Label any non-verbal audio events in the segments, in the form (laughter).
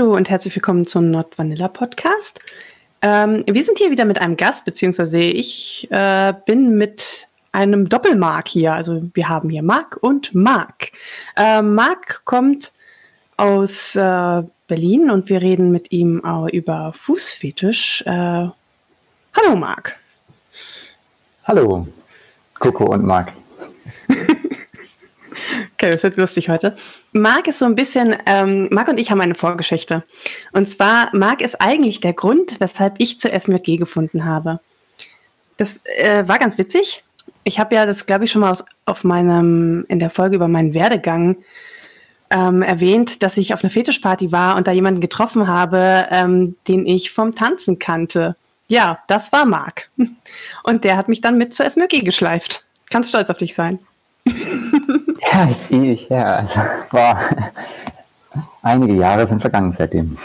Hallo und herzlich willkommen zum Not Vanilla Podcast. Ähm, wir sind hier wieder mit einem Gast, beziehungsweise ich äh, bin mit einem Doppelmark hier. Also wir haben hier Marc und Marc. Äh, Marc kommt aus äh, Berlin und wir reden mit ihm auch über Fußfetisch. Äh, hallo Marc. Hallo, Coco und Marc. (laughs) Okay, das wird lustig heute. Marc ist so ein bisschen, ähm, Marc und ich haben eine Vorgeschichte. Und zwar, Marc ist eigentlich der Grund, weshalb ich zur SMG gefunden habe. Das äh, war ganz witzig. Ich habe ja das, glaube ich, schon mal aus, auf meinem, in der Folge über meinen Werdegang ähm, erwähnt, dass ich auf einer Fetischparty war und da jemanden getroffen habe, ähm, den ich vom Tanzen kannte. Ja, das war Marc. Und der hat mich dann mit zur SMG geschleift. Kannst stolz auf dich sein. Ja, ist ewig her. Also, boah, einige Jahre sind vergangen seitdem.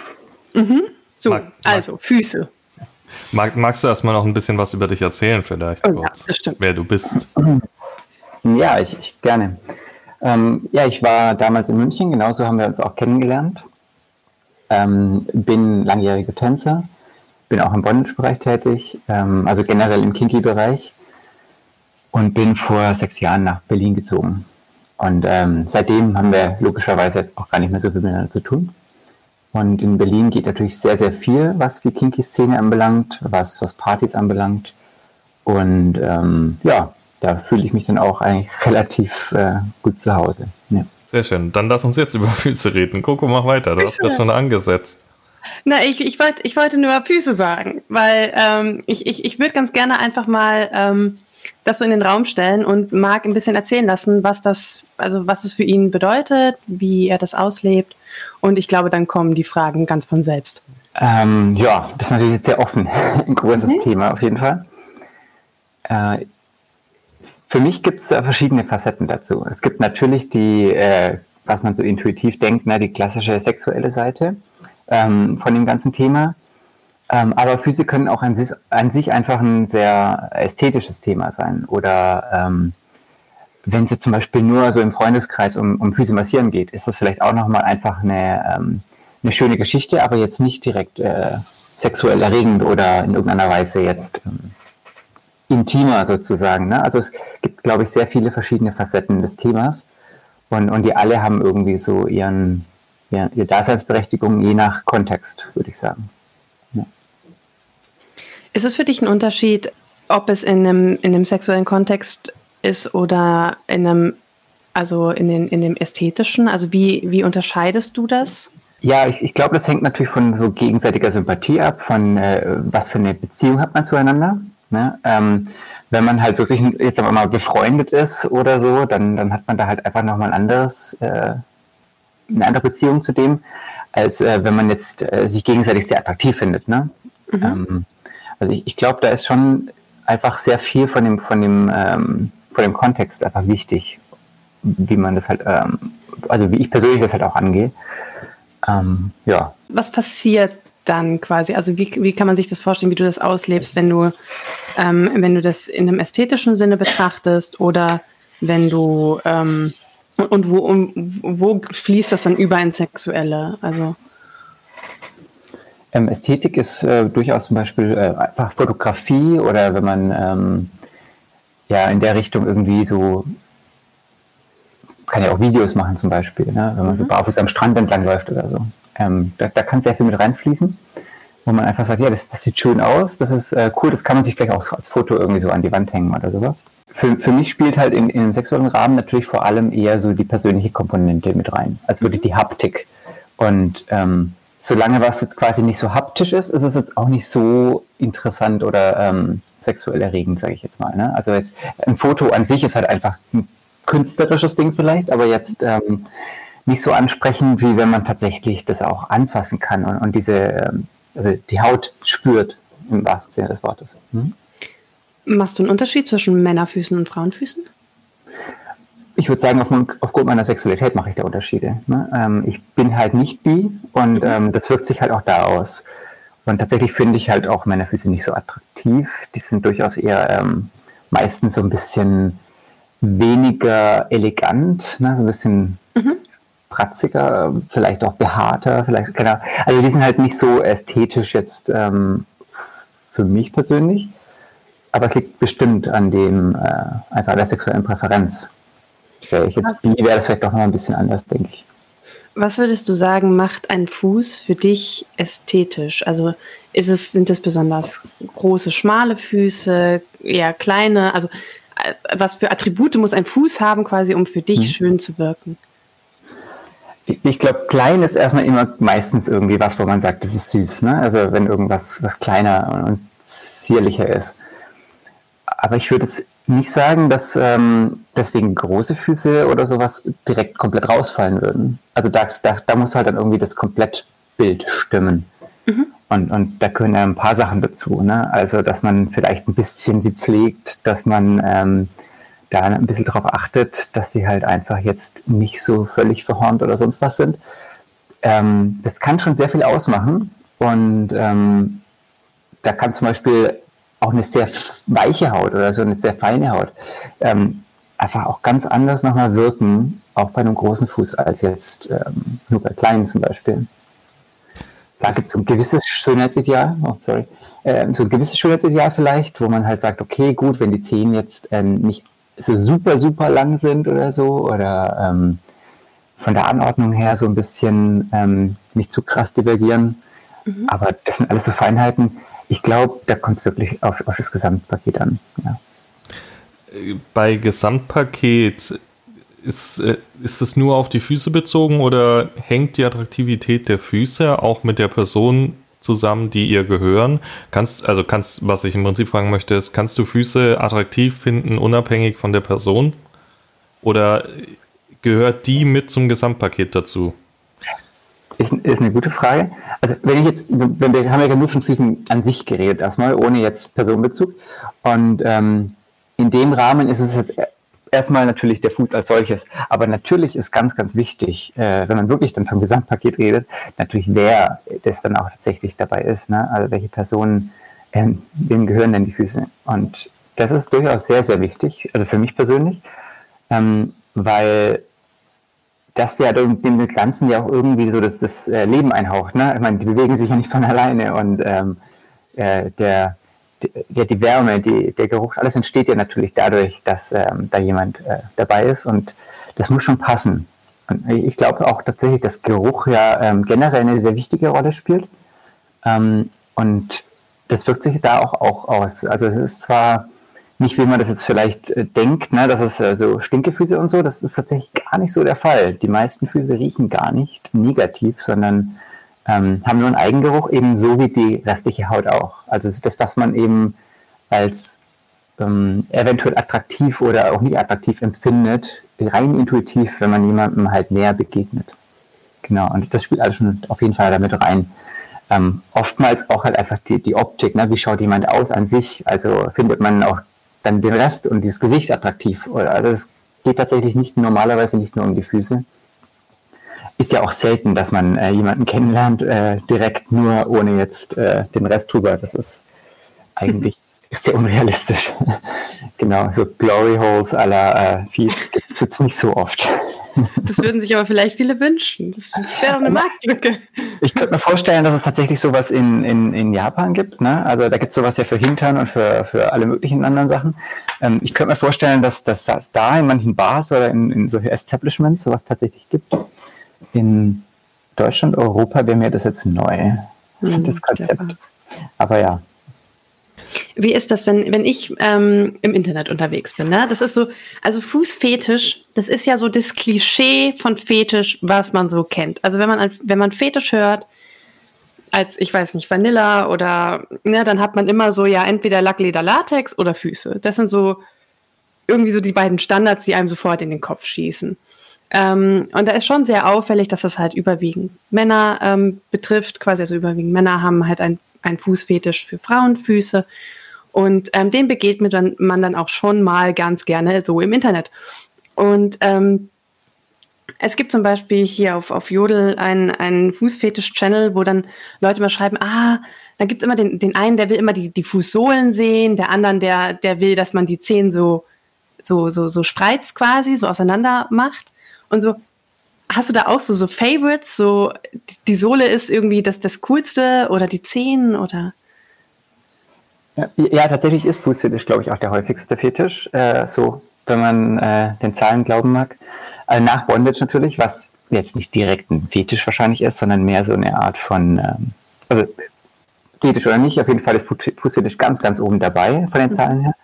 Mhm. So, Mag, also Füße. Mag, magst du erstmal noch ein bisschen was über dich erzählen, vielleicht? Oh, kurz, ja, das stimmt. Wer du bist? (clears throat) Ja, ich, ich gerne. Ähm, ja, ich war damals in München, genauso haben wir uns auch kennengelernt. Ähm, bin langjähriger Tänzer, bin auch im Bondage-Bereich tätig, ähm, also generell im Kinky-Bereich und bin vor sechs Jahren nach Berlin gezogen. Und ähm, seitdem haben wir logischerweise jetzt auch gar nicht mehr so viel miteinander zu tun. Und in Berlin geht natürlich sehr, sehr viel, was die Kinky-Szene anbelangt, was, was Partys anbelangt. Und ähm, ja, da fühle ich mich dann auch eigentlich (laughs) relativ äh, gut zu Hause. Ja. Sehr schön. Dann lass uns jetzt (laughs) über Füße reden. Coco, mach weiter. Du Füße. hast das schon angesetzt. Na, ich, ich, wollt, ich wollte nur Füße sagen, weil ähm, ich, ich, ich würde ganz gerne einfach mal ähm, das so in den Raum stellen und Marc ein bisschen erzählen lassen, was das, also was es für ihn bedeutet, wie er das auslebt. Und ich glaube, dann kommen die Fragen ganz von selbst. Ähm, ja, das ist natürlich jetzt sehr offen. (laughs) Ein großes mhm. Thema auf jeden Fall. Äh, für mich gibt es verschiedene Facetten dazu. Es gibt natürlich die, äh, was man so intuitiv denkt, ne, die klassische sexuelle Seite ähm, von dem ganzen Thema. Ähm, aber Füße können auch an sich, an sich, einfach ein sehr ästhetisches Thema sein. Oder ähm, wenn es jetzt zum Beispiel nur so im Freundeskreis um, um Füße massieren geht, ist das vielleicht auch nochmal einfach eine, ähm, eine schöne Geschichte, aber jetzt nicht direkt äh, sexuell erregend oder in irgendeiner Weise jetzt ähm, intimer sozusagen. Ne? Also es gibt, glaube ich, sehr viele verschiedene Facetten des Themas und, und die alle haben irgendwie so ihren, ihren, ihre Daseinsberechtigung je nach Kontext, würde ich sagen. Ist es für dich ein Unterschied, ob es in einem, in einem sexuellen Kontext ist oder in einem, also in, den, in dem ästhetischen? Also wie, wie unterscheidest du das? Ja, ich, ich glaube, das hängt natürlich von so gegenseitiger Sympathie ab, von äh, was für eine Beziehung hat man zueinander. Ne? Ähm, wenn man halt wirklich jetzt aber mal befreundet ist oder so, dann, dann hat man da halt einfach nochmal ein anderes, äh, eine andere Beziehung zu dem, als äh, wenn man jetzt äh, sich gegenseitig sehr attraktiv findet. Ne? Mhm. Ähm, also ich, ich glaube, da ist schon einfach sehr viel von dem, von dem, ähm, von dem Kontext einfach wichtig, wie man das halt, ähm, also wie ich persönlich das halt auch angehe. Ähm, ja. Was passiert dann quasi? Also wie, wie kann man sich das vorstellen, wie du das auslebst, wenn du, ähm, wenn du das in einem ästhetischen Sinne betrachtest oder wenn du ähm, und wo, um, wo fließt das dann über ins Sexuelle? Also ähm, Ästhetik ist äh, durchaus zum Beispiel äh, einfach Fotografie oder wenn man ähm, ja in der Richtung irgendwie so kann ja auch Videos machen zum Beispiel, ne? wenn man mhm. so barfuß am Strand entlang läuft oder so. Ähm, da, da, kann sehr viel mit reinfließen, wo man einfach sagt, ja, das, das sieht schön aus, das ist äh, cool, das kann man sich vielleicht auch als Foto irgendwie so an die Wand hängen oder sowas. Für, für mich spielt halt in, in dem sexuellen Rahmen natürlich vor allem eher so die persönliche Komponente mit rein, also wirklich die Haptik. Und ähm, solange was jetzt quasi nicht so haptisch ist, ist es jetzt auch nicht so interessant oder ähm, sexuell erregend, sage ich jetzt mal. Ne? Also jetzt ein Foto an sich ist halt einfach ein künstlerisches Ding vielleicht, aber jetzt ähm, nicht so ansprechend, wie wenn man tatsächlich das auch anfassen kann und, und diese, ähm, also die Haut spürt im wahrsten Sinne des Wortes. Hm? Machst du einen Unterschied zwischen Männerfüßen und Frauenfüßen? Ich würde sagen, auf, aufgrund meiner Sexualität mache ich da Unterschiede. Ne? Ähm, ich bin halt nicht bi und mhm. ähm, das wirkt sich halt auch da aus. Und tatsächlich finde ich halt auch meine Füße nicht so attraktiv. Die sind durchaus eher ähm, meistens so ein bisschen weniger elegant, ne? so ein bisschen mhm. spratziger, vielleicht auch behaarter, vielleicht, genau. Also die sind halt nicht so ästhetisch jetzt ähm, für mich persönlich, aber es liegt bestimmt an dem, äh, einfach der sexuellen Präferenz. Wäre ich jetzt bi, wäre das vielleicht doch noch ein bisschen anders, denke ich. Was würdest du sagen, macht ein Fuß für dich ästhetisch? Also ist es, sind es besonders große, schmale Füße, eher kleine? Also äh, was für Attribute muss ein Fuß haben, quasi, um für dich hm. schön zu wirken? Ich glaube, klein ist erstmal immer meistens irgendwie was, wo man sagt, das ist süß. Ne? Also wenn irgendwas was kleiner und zierlicher ist. Aber ich würde es nicht sagen, dass ähm, deswegen große Füße oder sowas direkt komplett rausfallen würden. Also da, da, da muss halt dann irgendwie das Komplettbild stimmen. Mhm. Und, und da können ja ein paar Sachen dazu. Ne? Also, dass man vielleicht ein bisschen sie pflegt, dass man ähm, da ein bisschen darauf achtet, dass sie halt einfach jetzt nicht so völlig verhornt oder sonst was sind. Ähm, das kann schon sehr viel ausmachen. Und ähm, da kann zum Beispiel auch eine sehr weiche Haut oder so eine sehr feine Haut ähm, einfach auch ganz anders nochmal wirken, auch bei einem großen Fuß, als jetzt ähm, nur bei kleinen zum Beispiel. Da gibt es so ein gewisses Schönheitsideal, oh, sorry, äh, so ein gewisses Schönheitsideal vielleicht, wo man halt sagt, okay, gut, wenn die Zehen jetzt äh, nicht so super, super lang sind oder so, oder ähm, von der Anordnung her so ein bisschen ähm, nicht zu krass divergieren. Mhm. Aber das sind alles so Feinheiten. Ich glaube, da kommt es wirklich auf, auf, das Gesamtpaket an. Ja. Bei Gesamtpaket ist, äh, ist es nur auf die Füße bezogen oder hängt die Attraktivität der Füße auch mit der Person zusammen, die ihr gehören? Kannst, also kannst, was ich im Prinzip fragen möchte, ist, kannst du Füße attraktiv finden, unabhängig von der Person? Oder gehört die mit zum Gesamtpaket dazu? Ist, ist eine gute Frage. Also wenn ich jetzt, wenn wir haben ja nur von Füßen an sich geredet erstmal, ohne jetzt Personenbezug. Und ähm, in dem Rahmen ist es jetzt erstmal natürlich der Fuß als solches. Aber natürlich ist ganz, ganz wichtig, äh, wenn man wirklich dann vom Gesamtpaket redet, natürlich wer das dann auch tatsächlich dabei ist. Ne? Also welche Personen, ähm, wem gehören denn die Füße? Und das ist durchaus sehr, sehr wichtig, also für mich persönlich, ähm, weil das ja dem, Ganzen ja auch irgendwie so das, das äh, Leben einhaucht. Ne? Ich meine, die bewegen sich ja nicht von alleine und ähm, äh, der ja, die Wärme, die, der Geruch, alles entsteht ja natürlich dadurch, dass ähm, da jemand äh, dabei ist und das muss schon passen. Und ich glaube auch tatsächlich, dass Geruch ja ähm, generell eine sehr wichtige Rolle spielt. Ähm, und das wirkt sich da auch, auch aus. Also es ist zwar nicht, wie man das jetzt vielleicht äh, denkt, ne, dass es äh, so Stinkefüße und so, das ist tatsächlich gar nicht so der Fall. Die meisten Füße riechen gar nicht negativ, sondern ähm, haben nur einen Eigengeruch, ebenso wie die restliche Haut auch. Also das, was man eben als ähm, eventuell attraktiv oder auch nicht attraktiv empfindet, rein intuitiv, wenn man jemandem halt näher begegnet. Genau, und das spielt alles schon auf jeden Fall damit rein. Ähm, oftmals auch halt einfach die, die Optik, ne? wie schaut jemand aus an sich, also findet man auch dann den Rest und dieses Gesicht attraktiv. Also es geht tatsächlich nicht normalerweise nicht nur um die Füße, ist ja auch selten, dass man äh, jemanden kennenlernt, äh, direkt nur ohne jetzt äh, den Rest drüber. Das ist eigentlich (laughs) sehr unrealistisch. (laughs) genau, so Glory Holes aller äh, Feed gibt es jetzt nicht so oft. Das würden sich aber vielleicht viele wünschen. Das, das wäre eine Marktlücke. Ich könnte mir vorstellen, dass es tatsächlich sowas in, in, in Japan gibt. Ne? Also da gibt es sowas ja für Hintern und für, für alle möglichen anderen Sachen. Ähm, ich könnte mir vorstellen, dass, dass das da in manchen Bars oder in, in solche Establishments sowas tatsächlich gibt in Deutschland, Europa wäre mir das jetzt neu, mhm, das Konzept. Aber ja. Wie ist das, wenn, wenn ich ähm, im Internet unterwegs bin? Ne? Das ist so, also Fußfetisch, das ist ja so das Klischee von Fetisch, was man so kennt. Also wenn man, wenn man Fetisch hört, als, ich weiß nicht, Vanilla oder, ne, dann hat man immer so, ja, entweder Lackleder, Latex oder Füße. Das sind so irgendwie so die beiden Standards, die einem sofort in den Kopf schießen. Ähm, und da ist schon sehr auffällig, dass das halt überwiegend Männer ähm, betrifft, quasi also überwiegend Männer haben halt ein, ein Fußfetisch für Frauenfüße. Und ähm, den begegnet man, man dann auch schon mal ganz gerne so im Internet. Und ähm, es gibt zum Beispiel hier auf, auf Jodel einen, einen Fußfetisch-Channel, wo dann Leute mal schreiben, ah, dann gibt es immer den, den einen, der will immer die, die Fußsohlen sehen, der anderen, der, der will, dass man die Zehen so, so, so, so spreizt quasi, so auseinander macht und so, hast du da auch so, so Favorites? So, die Sohle ist irgendwie das, das Coolste oder die Zehen oder? Ja, ja tatsächlich ist Fußfetisch, glaube ich, auch der häufigste Fetisch. Äh, so, wenn man äh, den Zahlen glauben mag. Äh, nach Bondage natürlich, was jetzt nicht direkt ein Fetisch wahrscheinlich ist, sondern mehr so eine Art von, ähm, also Fetisch oder nicht, auf jeden Fall ist Fußfetisch ganz, ganz oben dabei von den mhm. Zahlen her.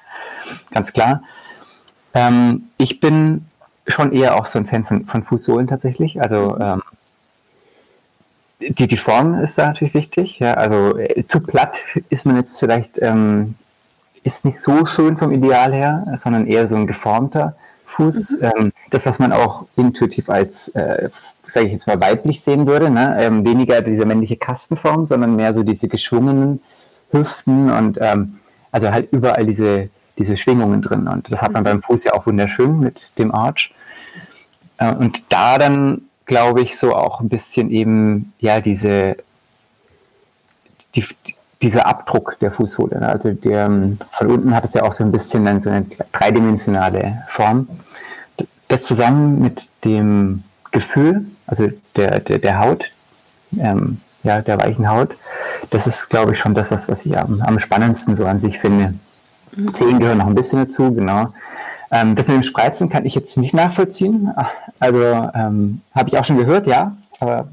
Ganz klar. Ähm, ich bin schon eher auch so ein Fan von, von Fußsohlen tatsächlich. Also mhm. ähm, die, die Form ist da natürlich wichtig. Ja? Also äh, zu platt ist man jetzt vielleicht, ähm, ist nicht so schön vom Ideal her, sondern eher so ein geformter Fuß. Mhm. Ähm, das, was man auch intuitiv als, äh, sage ich jetzt mal, weiblich sehen würde. Ne? Ähm, weniger diese männliche Kastenform, sondern mehr so diese geschwungenen Hüften und ähm, also halt überall diese, diese Schwingungen drin. Und das hat man mhm. beim Fuß ja auch wunderschön mit dem Arch. Äh, und da dann, glaube ich, so auch ein bisschen eben, ja, diese, die, dieser Abdruck der Fußsohle. Ne? Also der, ähm, von unten hat es ja auch so ein bisschen dann so eine dreidimensionale Form. Das zusammen mit dem Gefühl, also der, der, der Haut, ähm, ja, der weichen Haut, das ist, glaube ich, schon das, was, was ich am, am spannendsten so an sich finde. Mhm. Zehen gehören noch ein bisschen dazu, genau. Ähm, das mit dem Spreizen kann ich jetzt nicht nachvollziehen. Also ähm, habe ich auch schon gehört, ja, aber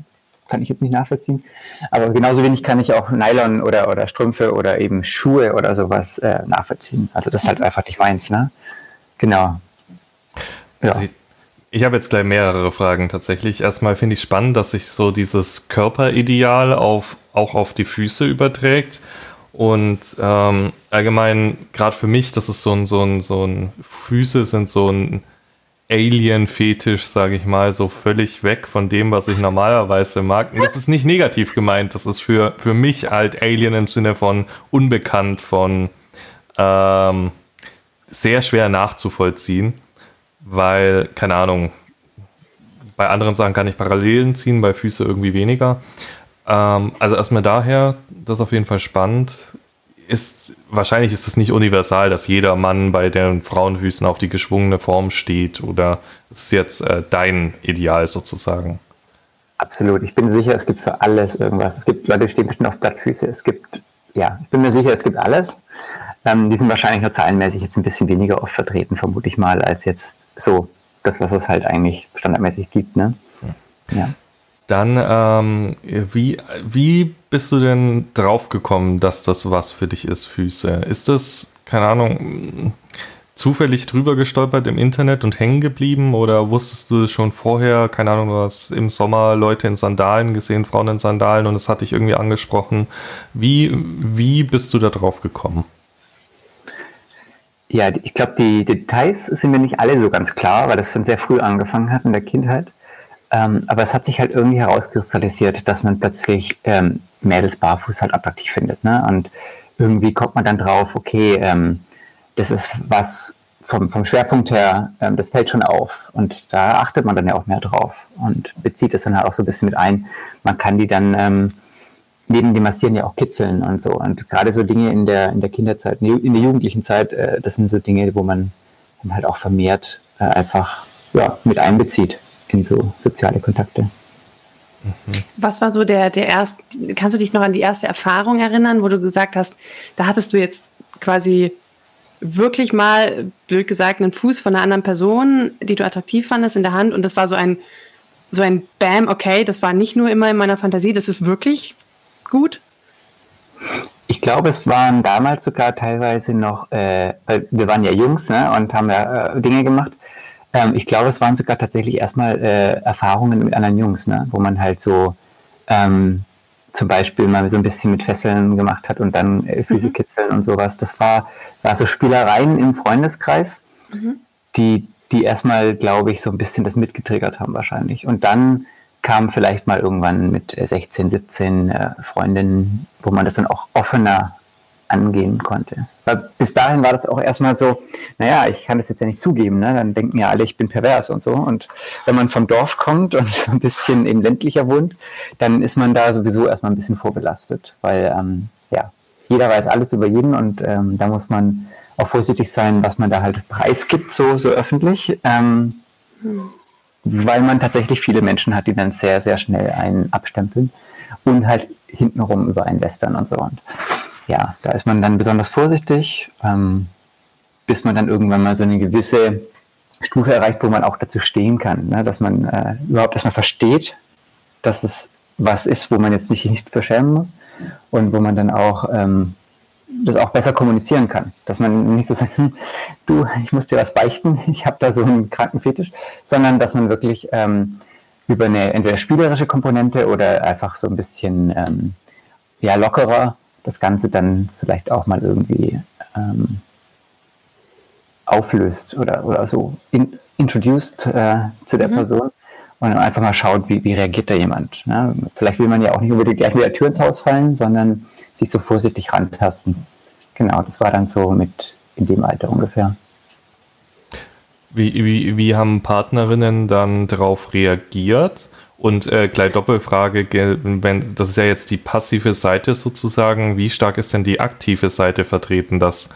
kann ich jetzt nicht nachvollziehen. Aber genauso wenig kann ich auch Nylon oder, oder Strümpfe oder eben Schuhe oder sowas äh, nachvollziehen. Also das ist halt einfach nicht meins, ne? Genau. Ja. Also ich, ich habe jetzt gleich mehrere Fragen tatsächlich. Erstmal finde ich spannend, dass sich so dieses Körperideal auf, auch auf die Füße überträgt. Und ähm, allgemein, gerade für mich, das ist so ein, so ein, so ein, Füße sind so ein Alien-Fetisch, sage ich mal, so völlig weg von dem, was ich normalerweise mag. Und das ist nicht negativ gemeint, das ist für, für mich halt Alien im Sinne von unbekannt, von ähm, sehr schwer nachzuvollziehen, weil, keine Ahnung, bei anderen Sachen kann ich Parallelen ziehen, bei Füße irgendwie weniger. Ähm, also erstmal daher, das ist auf jeden Fall spannend ist, wahrscheinlich ist es nicht universal, dass jeder Mann bei den Frauenfüßen auf die geschwungene Form steht oder ist es jetzt äh, dein Ideal sozusagen? Absolut. Ich bin sicher, es gibt für alles irgendwas. Es gibt Leute, die stehen bestimmt auf Blattfüße. Es gibt, ja, ich bin mir sicher, es gibt alles. Ähm, die sind wahrscheinlich nur zahlenmäßig jetzt ein bisschen weniger oft vertreten, vermute ich mal, als jetzt so das, was es halt eigentlich standardmäßig gibt. Ne? Ja. Dann, ähm, wie, wie bist du denn draufgekommen, dass das was für dich ist, Füße? Ist das, keine Ahnung, zufällig drüber gestolpert im Internet und hängen geblieben oder wusstest du schon vorher? Keine Ahnung, du hast im Sommer Leute in Sandalen gesehen, Frauen in Sandalen und es hat dich irgendwie angesprochen. Wie, wie bist du da drauf gekommen? Ja, ich glaube, die Details sind mir nicht alle so ganz klar, weil das schon sehr früh angefangen hat in der Kindheit. Ähm, aber es hat sich halt irgendwie herauskristallisiert, dass man plötzlich ähm, Mädels barfuß halt attraktiv findet. Ne? Und irgendwie kommt man dann drauf, okay, ähm, das ist was vom, vom Schwerpunkt her, ähm, das fällt schon auf. Und da achtet man dann ja auch mehr drauf und bezieht es dann halt auch so ein bisschen mit ein. Man kann die dann ähm, neben dem Massieren ja auch kitzeln und so. Und gerade so Dinge in der, in der Kinderzeit, in der jugendlichen Zeit, äh, das sind so Dinge, wo man dann halt auch vermehrt äh, einfach ja, mit einbezieht in so soziale Kontakte. Was war so der, der erste, kannst du dich noch an die erste Erfahrung erinnern, wo du gesagt hast, da hattest du jetzt quasi wirklich mal, blöd gesagt, einen Fuß von einer anderen Person, die du attraktiv fandest, in der Hand und das war so ein, so ein Bam, okay, das war nicht nur immer in meiner Fantasie, das ist wirklich gut? Ich glaube, es waren damals sogar teilweise noch, äh, wir waren ja Jungs ne, und haben ja äh, Dinge gemacht ähm, ich glaube, es waren sogar tatsächlich erstmal äh, Erfahrungen mit anderen Jungs, ne? wo man halt so ähm, zum Beispiel mal so ein bisschen mit Fesseln gemacht hat und dann äh, Füße mhm. kitzeln und sowas. Das war, war so Spielereien im Freundeskreis, mhm. die, die erstmal, glaube ich, so ein bisschen das mitgetriggert haben wahrscheinlich. Und dann kam vielleicht mal irgendwann mit 16, 17 äh, Freundinnen, wo man das dann auch offener angehen konnte. Weil bis dahin war das auch erstmal so, naja, ich kann das jetzt ja nicht zugeben, ne? dann denken ja alle, ich bin pervers und so. Und wenn man vom Dorf kommt und (laughs) so ein bisschen in ländlicher wohnt, dann ist man da sowieso erstmal ein bisschen vorbelastet, weil ähm, ja, jeder weiß alles über jeden und ähm, da muss man auch vorsichtig sein, was man da halt preisgibt, so, so öffentlich. Ähm, hm. weil man tatsächlich viele Menschen hat, die dann sehr, sehr schnell einen abstempeln und halt hintenrum über einen lästern und so. Und ja, da ist man dann besonders vorsichtig, ähm, bis man dann irgendwann mal so eine gewisse Stufe erreicht, wo man auch dazu stehen kann, ne? dass man äh, überhaupt erstmal versteht, dass es was ist, wo man jetzt sich nicht verschämen muss und wo man dann auch ähm, das auch besser kommunizieren kann. Dass man nicht so sagt, hm, du, ich muss dir was beichten, (laughs) ich habe da so einen kranken Fetisch, sondern dass man wirklich ähm, über eine entweder spielerische Komponente oder einfach so ein bisschen ähm, ja, lockerer das Ganze dann vielleicht auch mal irgendwie ähm, auflöst oder, oder so in, introduced äh, zu der mhm. Person und dann einfach mal schaut, wie, wie reagiert da jemand. Ne? Vielleicht will man ja auch nicht unbedingt gleich mit der Tür ins Haus fallen, sondern sich so vorsichtig rantasten. Genau, das war dann so mit in dem Alter ungefähr. Wie, wie, wie haben Partnerinnen dann darauf reagiert? Und äh, gleich Doppelfrage, wenn, das ist ja jetzt die passive Seite sozusagen, wie stark ist denn die aktive Seite vertreten, dass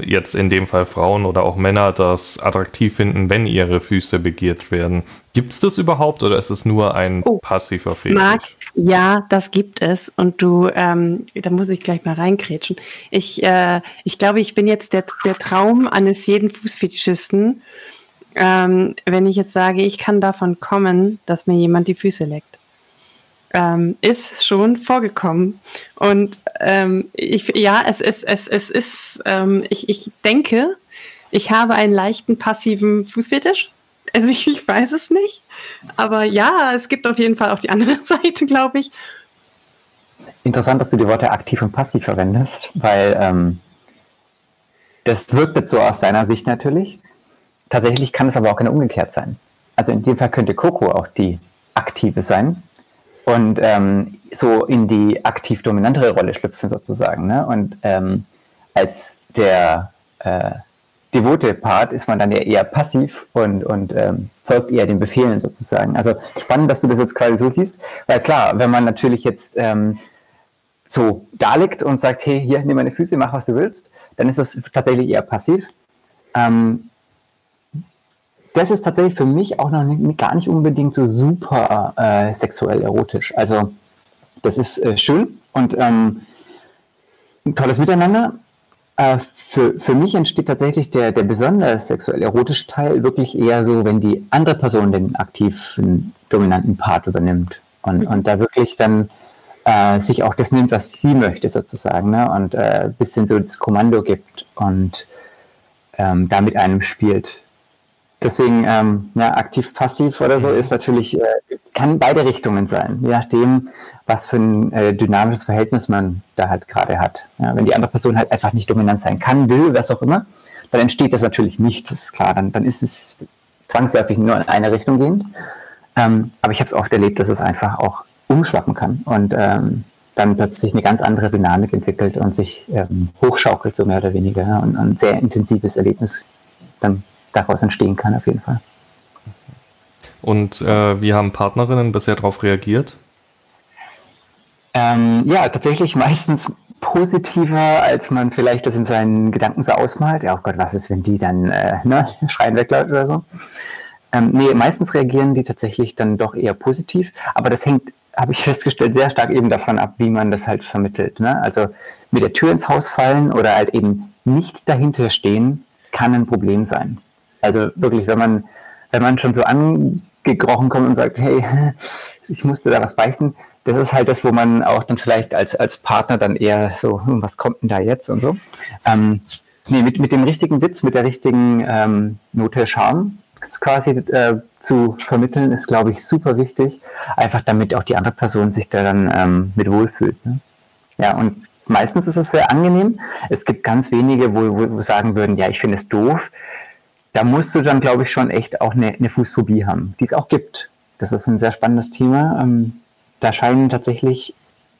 jetzt in dem Fall Frauen oder auch Männer das attraktiv finden, wenn ihre Füße begehrt werden. Gibt es das überhaupt oder ist es nur ein oh, passiver Fetisch? Marc, ja, das gibt es. Und du, ähm, da muss ich gleich mal reinkrätschen. Ich, äh, ich glaube, ich bin jetzt der, der Traum eines jeden Fußfetischisten, ähm, wenn ich jetzt sage, ich kann davon kommen, dass mir jemand die Füße leckt ähm, ist schon vorgekommen. Und ähm, ich, ja, es ist, es, es ist, ähm, ich, ich denke, ich habe einen leichten passiven Fußfetisch. Also ich, ich weiß es nicht. Aber ja, es gibt auf jeden Fall auch die andere (laughs) Seite, glaube ich. Interessant, dass du die Worte aktiv und passiv verwendest, weil ähm, das wirkt jetzt so aus deiner Sicht natürlich. Tatsächlich kann es aber auch genau umgekehrt sein. Also in dem Fall könnte Coco auch die aktive sein, und ähm, so in die aktiv dominantere Rolle schlüpfen sozusagen. Ne? Und ähm, als der äh, devote Part ist man dann ja eher passiv und, und ähm, folgt eher den Befehlen sozusagen. Also spannend, dass du das jetzt quasi so siehst, weil klar, wenn man natürlich jetzt ähm, so da liegt und sagt, hey, hier, nimm meine Füße, mach was du willst, dann ist das tatsächlich eher passiv. Ähm, das ist tatsächlich für mich auch noch nicht, gar nicht unbedingt so super äh, sexuell erotisch. Also das ist äh, schön und ähm, ein tolles Miteinander. Äh, für, für mich entsteht tatsächlich der, der besonders sexuell erotische Teil wirklich eher so, wenn die andere Person den aktiven, dominanten Part übernimmt und, mhm. und da wirklich dann äh, sich auch das nimmt, was sie möchte sozusagen ne? und äh, ein bisschen so das Kommando gibt und ähm, da mit einem spielt. Deswegen, ähm, ja, aktiv-passiv oder so mhm. ist natürlich, äh, kann beide Richtungen sein, je nachdem, was für ein äh, dynamisches Verhältnis man da halt gerade hat. Ja, wenn die andere Person halt einfach nicht dominant sein kann, will, was auch immer, dann entsteht das natürlich nicht, das ist klar. Dann, dann ist es zwangsläufig nur in eine Richtung gehend. Ähm, aber ich habe es oft erlebt, dass es einfach auch umschwappen kann und ähm, dann plötzlich eine ganz andere Dynamik entwickelt und sich ähm, hochschaukelt, so mehr oder weniger, ja, und ein sehr intensives Erlebnis dann daraus entstehen kann, auf jeden Fall. Und äh, wie haben Partnerinnen bisher darauf reagiert? Ähm, ja, tatsächlich meistens positiver, als man vielleicht das in seinen Gedanken so ausmalt. Ja, oh Gott, was ist, wenn die dann äh, ne, schreien wegläuft oder so? Ähm, nee, meistens reagieren die tatsächlich dann doch eher positiv, aber das hängt, habe ich (laughs) festgestellt, sehr stark eben davon ab, wie man das halt vermittelt. Ne? Also mit der Tür ins Haus fallen oder halt eben nicht dahinter stehen, kann ein Problem sein. Also wirklich, wenn man, wenn man schon so angekrochen kommt und sagt, hey, ich musste da was beichten, das ist halt das, wo man auch dann vielleicht als, als Partner dann eher so, hm, was kommt denn da jetzt und so. Ähm, nee, mit, mit dem richtigen Witz, mit der richtigen ähm, Note Charme quasi äh, zu vermitteln, ist, glaube ich, super wichtig. Einfach damit auch die andere Person sich da dann ähm, mit wohlfühlt. Ne? Ja, und meistens ist es sehr angenehm. Es gibt ganz wenige, wo, wo sagen würden, ja, ich finde es doof da musst du dann, glaube ich, schon echt auch eine, eine Fußphobie haben, die es auch gibt. Das ist ein sehr spannendes Thema. Ähm, da scheinen tatsächlich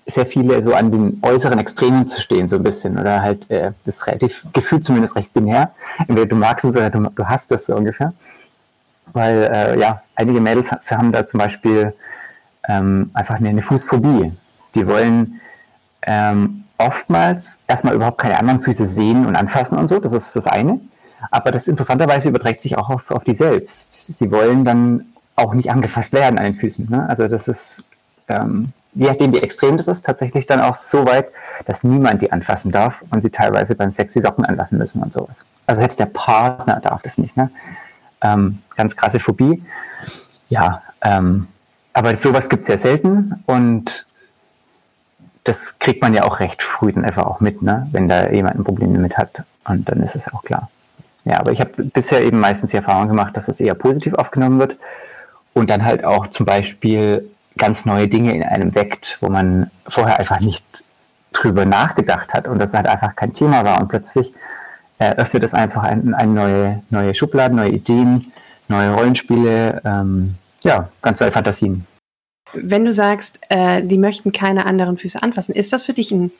sehr viele so an den äußeren Extremen zu stehen, so ein bisschen. Oder halt, äh, das relativ, gefühlt zumindest recht binär. Entweder du magst es oder du, du hast das so ungefähr. Weil, äh, ja, einige Mädels haben da zum Beispiel ähm, einfach eine, eine Fußphobie. Die wollen ähm, oftmals erstmal überhaupt keine anderen Füße sehen und anfassen und so. Das ist das eine. Aber das interessanterweise überträgt sich auch auf, auf die selbst. Sie wollen dann auch nicht angefasst werden an den Füßen. Ne? Also das ist, ähm, je nachdem wie extrem das ist, tatsächlich dann auch so weit, dass niemand die anfassen darf und sie teilweise beim Sex die Socken anlassen müssen und sowas. Also selbst der Partner darf das nicht. Ne? Ähm, ganz krasse Phobie. Ja, ähm, aber sowas gibt es sehr selten und das kriegt man ja auch recht früh dann einfach auch mit, ne? wenn da jemand ein Problem damit hat. Und dann ist es auch klar. Ja, aber ich habe bisher eben meistens die Erfahrung gemacht, dass es eher positiv aufgenommen wird und dann halt auch zum Beispiel ganz neue Dinge in einem weckt, wo man vorher einfach nicht drüber nachgedacht hat und das halt einfach kein Thema war und plötzlich äh, öffnet es einfach eine ein neue, neue Schubladen, neue Ideen, neue Rollenspiele, ähm, ja, ganz neue Fantasien. Wenn du sagst, äh, die möchten keine anderen Füße anfassen, ist das für dich ein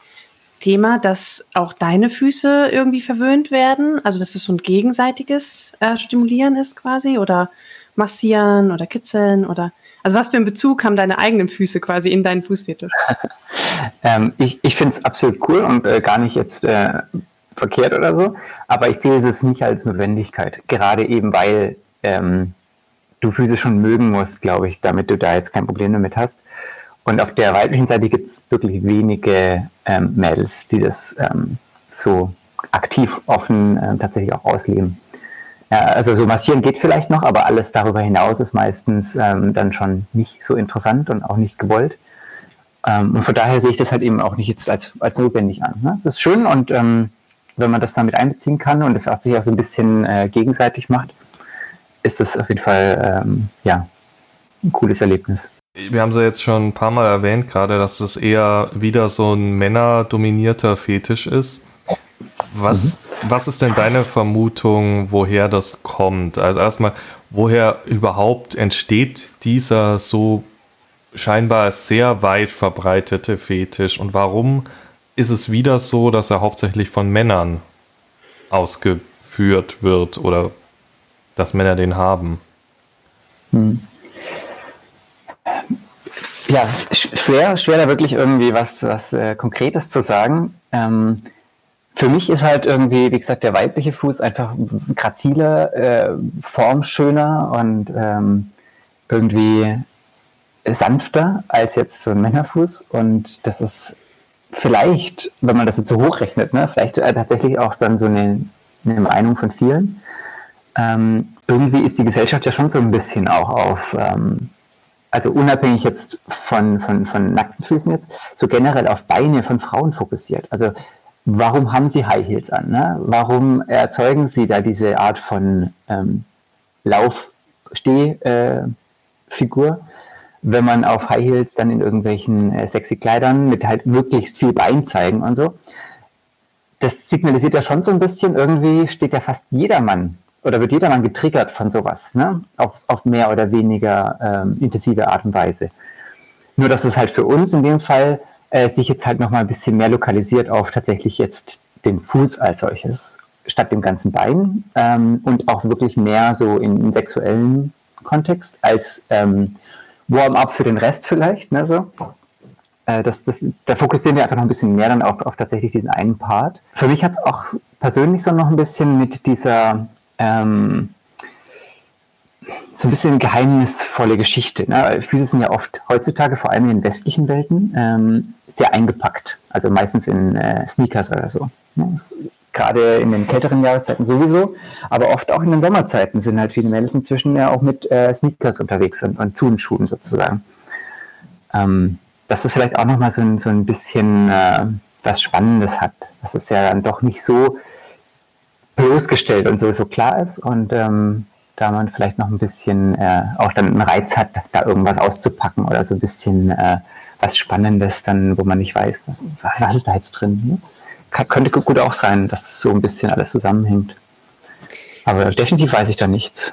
Thema, dass auch deine Füße irgendwie verwöhnt werden? Also, dass es so ein gegenseitiges äh, Stimulieren ist quasi? Oder massieren oder kitzeln? Oder also was für einen Bezug haben deine eigenen Füße quasi in deinen Fußfetisch? (laughs) ähm, ich ich finde es absolut cool und äh, gar nicht jetzt äh, verkehrt oder so, aber ich sehe es nicht als Notwendigkeit. Gerade eben, weil ähm, du Füße schon mögen musst, glaube ich, damit du da jetzt kein Problem damit hast. Und auf der weiblichen Seite gibt es wirklich wenige ähm, Mädels, die das ähm, so aktiv offen ähm, tatsächlich auch ausleben. Ja, also so massieren geht vielleicht noch, aber alles darüber hinaus ist meistens ähm, dann schon nicht so interessant und auch nicht gewollt. Ähm, und von daher sehe ich das halt eben auch nicht jetzt als, als notwendig an. Ne? Es ist schön und ähm, wenn man das damit einbeziehen kann und es auch sich auch so ein bisschen äh, gegenseitig macht, ist das auf jeden Fall ähm, ja, ein cooles Erlebnis. Wir haben es ja jetzt schon ein paar Mal erwähnt, gerade, dass das eher wieder so ein männerdominierter Fetisch ist. Was, mhm. was ist denn deine Vermutung, woher das kommt? Also erstmal, woher überhaupt entsteht dieser so scheinbar sehr weit verbreitete Fetisch und warum ist es wieder so, dass er hauptsächlich von Männern ausgeführt wird oder dass Männer den haben? Hm. Ja, schwer, schwer da wirklich irgendwie was, was äh, Konkretes zu sagen. Ähm, für mich ist halt irgendwie, wie gesagt, der weibliche Fuß einfach graziler, äh, formschöner und ähm, irgendwie sanfter als jetzt so ein Männerfuß. Und das ist vielleicht, wenn man das jetzt so hochrechnet, ne, vielleicht äh, tatsächlich auch dann so eine, eine Meinung von vielen. Ähm, irgendwie ist die Gesellschaft ja schon so ein bisschen auch auf, ähm, also unabhängig jetzt von, von, von nackten Füßen jetzt, so generell auf Beine von Frauen fokussiert. Also warum haben sie High Heels an? Ne? Warum erzeugen sie da diese Art von ähm, Lauf-Steh-Figur? Äh, wenn man auf High Heels dann in irgendwelchen äh, sexy Kleidern mit halt möglichst viel Bein zeigen und so. Das signalisiert ja schon so ein bisschen, irgendwie steht ja fast jedermann oder wird jedermann getriggert von sowas, ne? auf, auf mehr oder weniger ähm, intensive Art und Weise. Nur, dass es halt für uns in dem Fall äh, sich jetzt halt nochmal ein bisschen mehr lokalisiert auf tatsächlich jetzt den Fuß als solches, statt dem ganzen Bein ähm, und auch wirklich mehr so in sexuellen Kontext als ähm, Warm-up für den Rest vielleicht. Ne, so. Äh, das, das, da fokussieren wir einfach noch ein bisschen mehr dann auf, auf tatsächlich diesen einen Part. Für mich hat es auch persönlich so noch ein bisschen mit dieser ähm, so ein bisschen geheimnisvolle Geschichte. Ne? Füße sind ja oft heutzutage, vor allem in westlichen Welten, ähm, sehr eingepackt. Also meistens in äh, Sneakers oder so. Ne? gerade in den kälteren Jahreszeiten sowieso, aber oft auch in den Sommerzeiten sind halt viele Mädels inzwischen ja auch mit äh, Sneakers unterwegs und, und Zunenschuhen sozusagen. Ähm, dass das vielleicht auch nochmal so ein, so ein bisschen äh, was Spannendes hat, dass es ja dann doch nicht so bloßgestellt und sowieso klar ist und ähm, da man vielleicht noch ein bisschen äh, auch dann einen Reiz hat, da irgendwas auszupacken oder so ein bisschen äh, was Spannendes dann, wo man nicht weiß, was, was ist da jetzt drin. Ne? könnte gut auch sein, dass das so ein bisschen alles zusammenhängt. Aber definitiv weiß ich da nichts.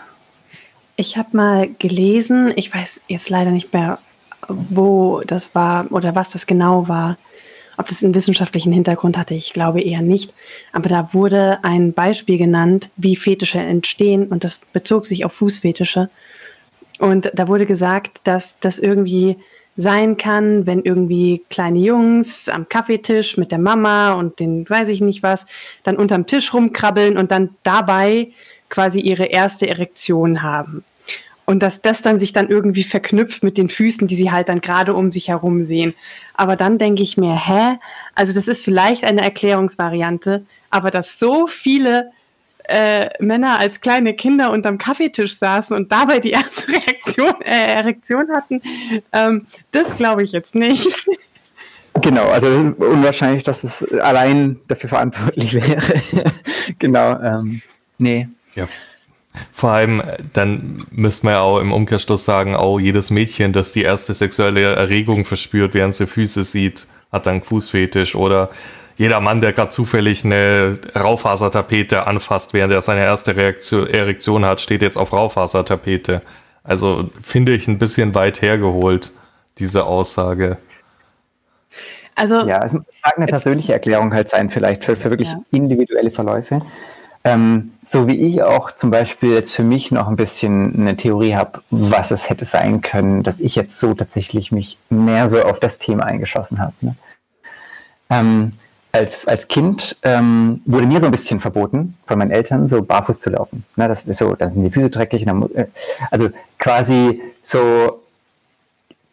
Ich habe mal gelesen, ich weiß jetzt leider nicht mehr, wo das war oder was das genau war. Ob das einen wissenschaftlichen Hintergrund hatte, ich glaube eher nicht. Aber da wurde ein Beispiel genannt, wie Fetische entstehen und das bezog sich auf Fußfetische. Und da wurde gesagt, dass das irgendwie sein kann, wenn irgendwie kleine Jungs am Kaffeetisch mit der Mama und den weiß ich nicht was, dann unterm Tisch rumkrabbeln und dann dabei quasi ihre erste Erektion haben. Und dass das dann sich dann irgendwie verknüpft mit den Füßen, die sie halt dann gerade um sich herum sehen. Aber dann denke ich mir, hä? Also das ist vielleicht eine Erklärungsvariante, aber dass so viele äh, Männer als kleine Kinder unterm Kaffeetisch saßen und dabei die erste (laughs) Reaktion, äh, Erektion hatten, ähm, das glaube ich jetzt nicht. (laughs) Genau, also unwahrscheinlich, dass es allein dafür verantwortlich (laughs) wäre. genau, ähm, nee. Ja. Vor allem, äh, dann müsste man ja auch im Umkehrschluss sagen, auch jedes Mädchen, das die erste sexuelle Erregung verspürt, während sie Füße sieht, hat dann Fußfetisch oder jeder Mann, der gerade zufällig eine Raufasertapete anfasst, während er seine erste Reaktion, Erektion hat, steht jetzt auf Raufasertapete. Also finde ich ein bisschen weit hergeholt, diese Aussage. Also, ja, es mag eine persönliche Erklärung halt sein, vielleicht für, für wirklich ja. individuelle Verläufe. Ähm, so wie ich auch zum Beispiel jetzt für mich noch ein bisschen eine Theorie habe, was es hätte sein können, dass ich jetzt so tatsächlich mich mehr so auf das Thema eingeschossen habe. Ne? Ähm, als, als Kind ähm, wurde mir so ein bisschen verboten von meinen Eltern, so barfuß zu laufen. Ne, das ist so, dann sind die Füße dreckig. Dann, äh, also quasi so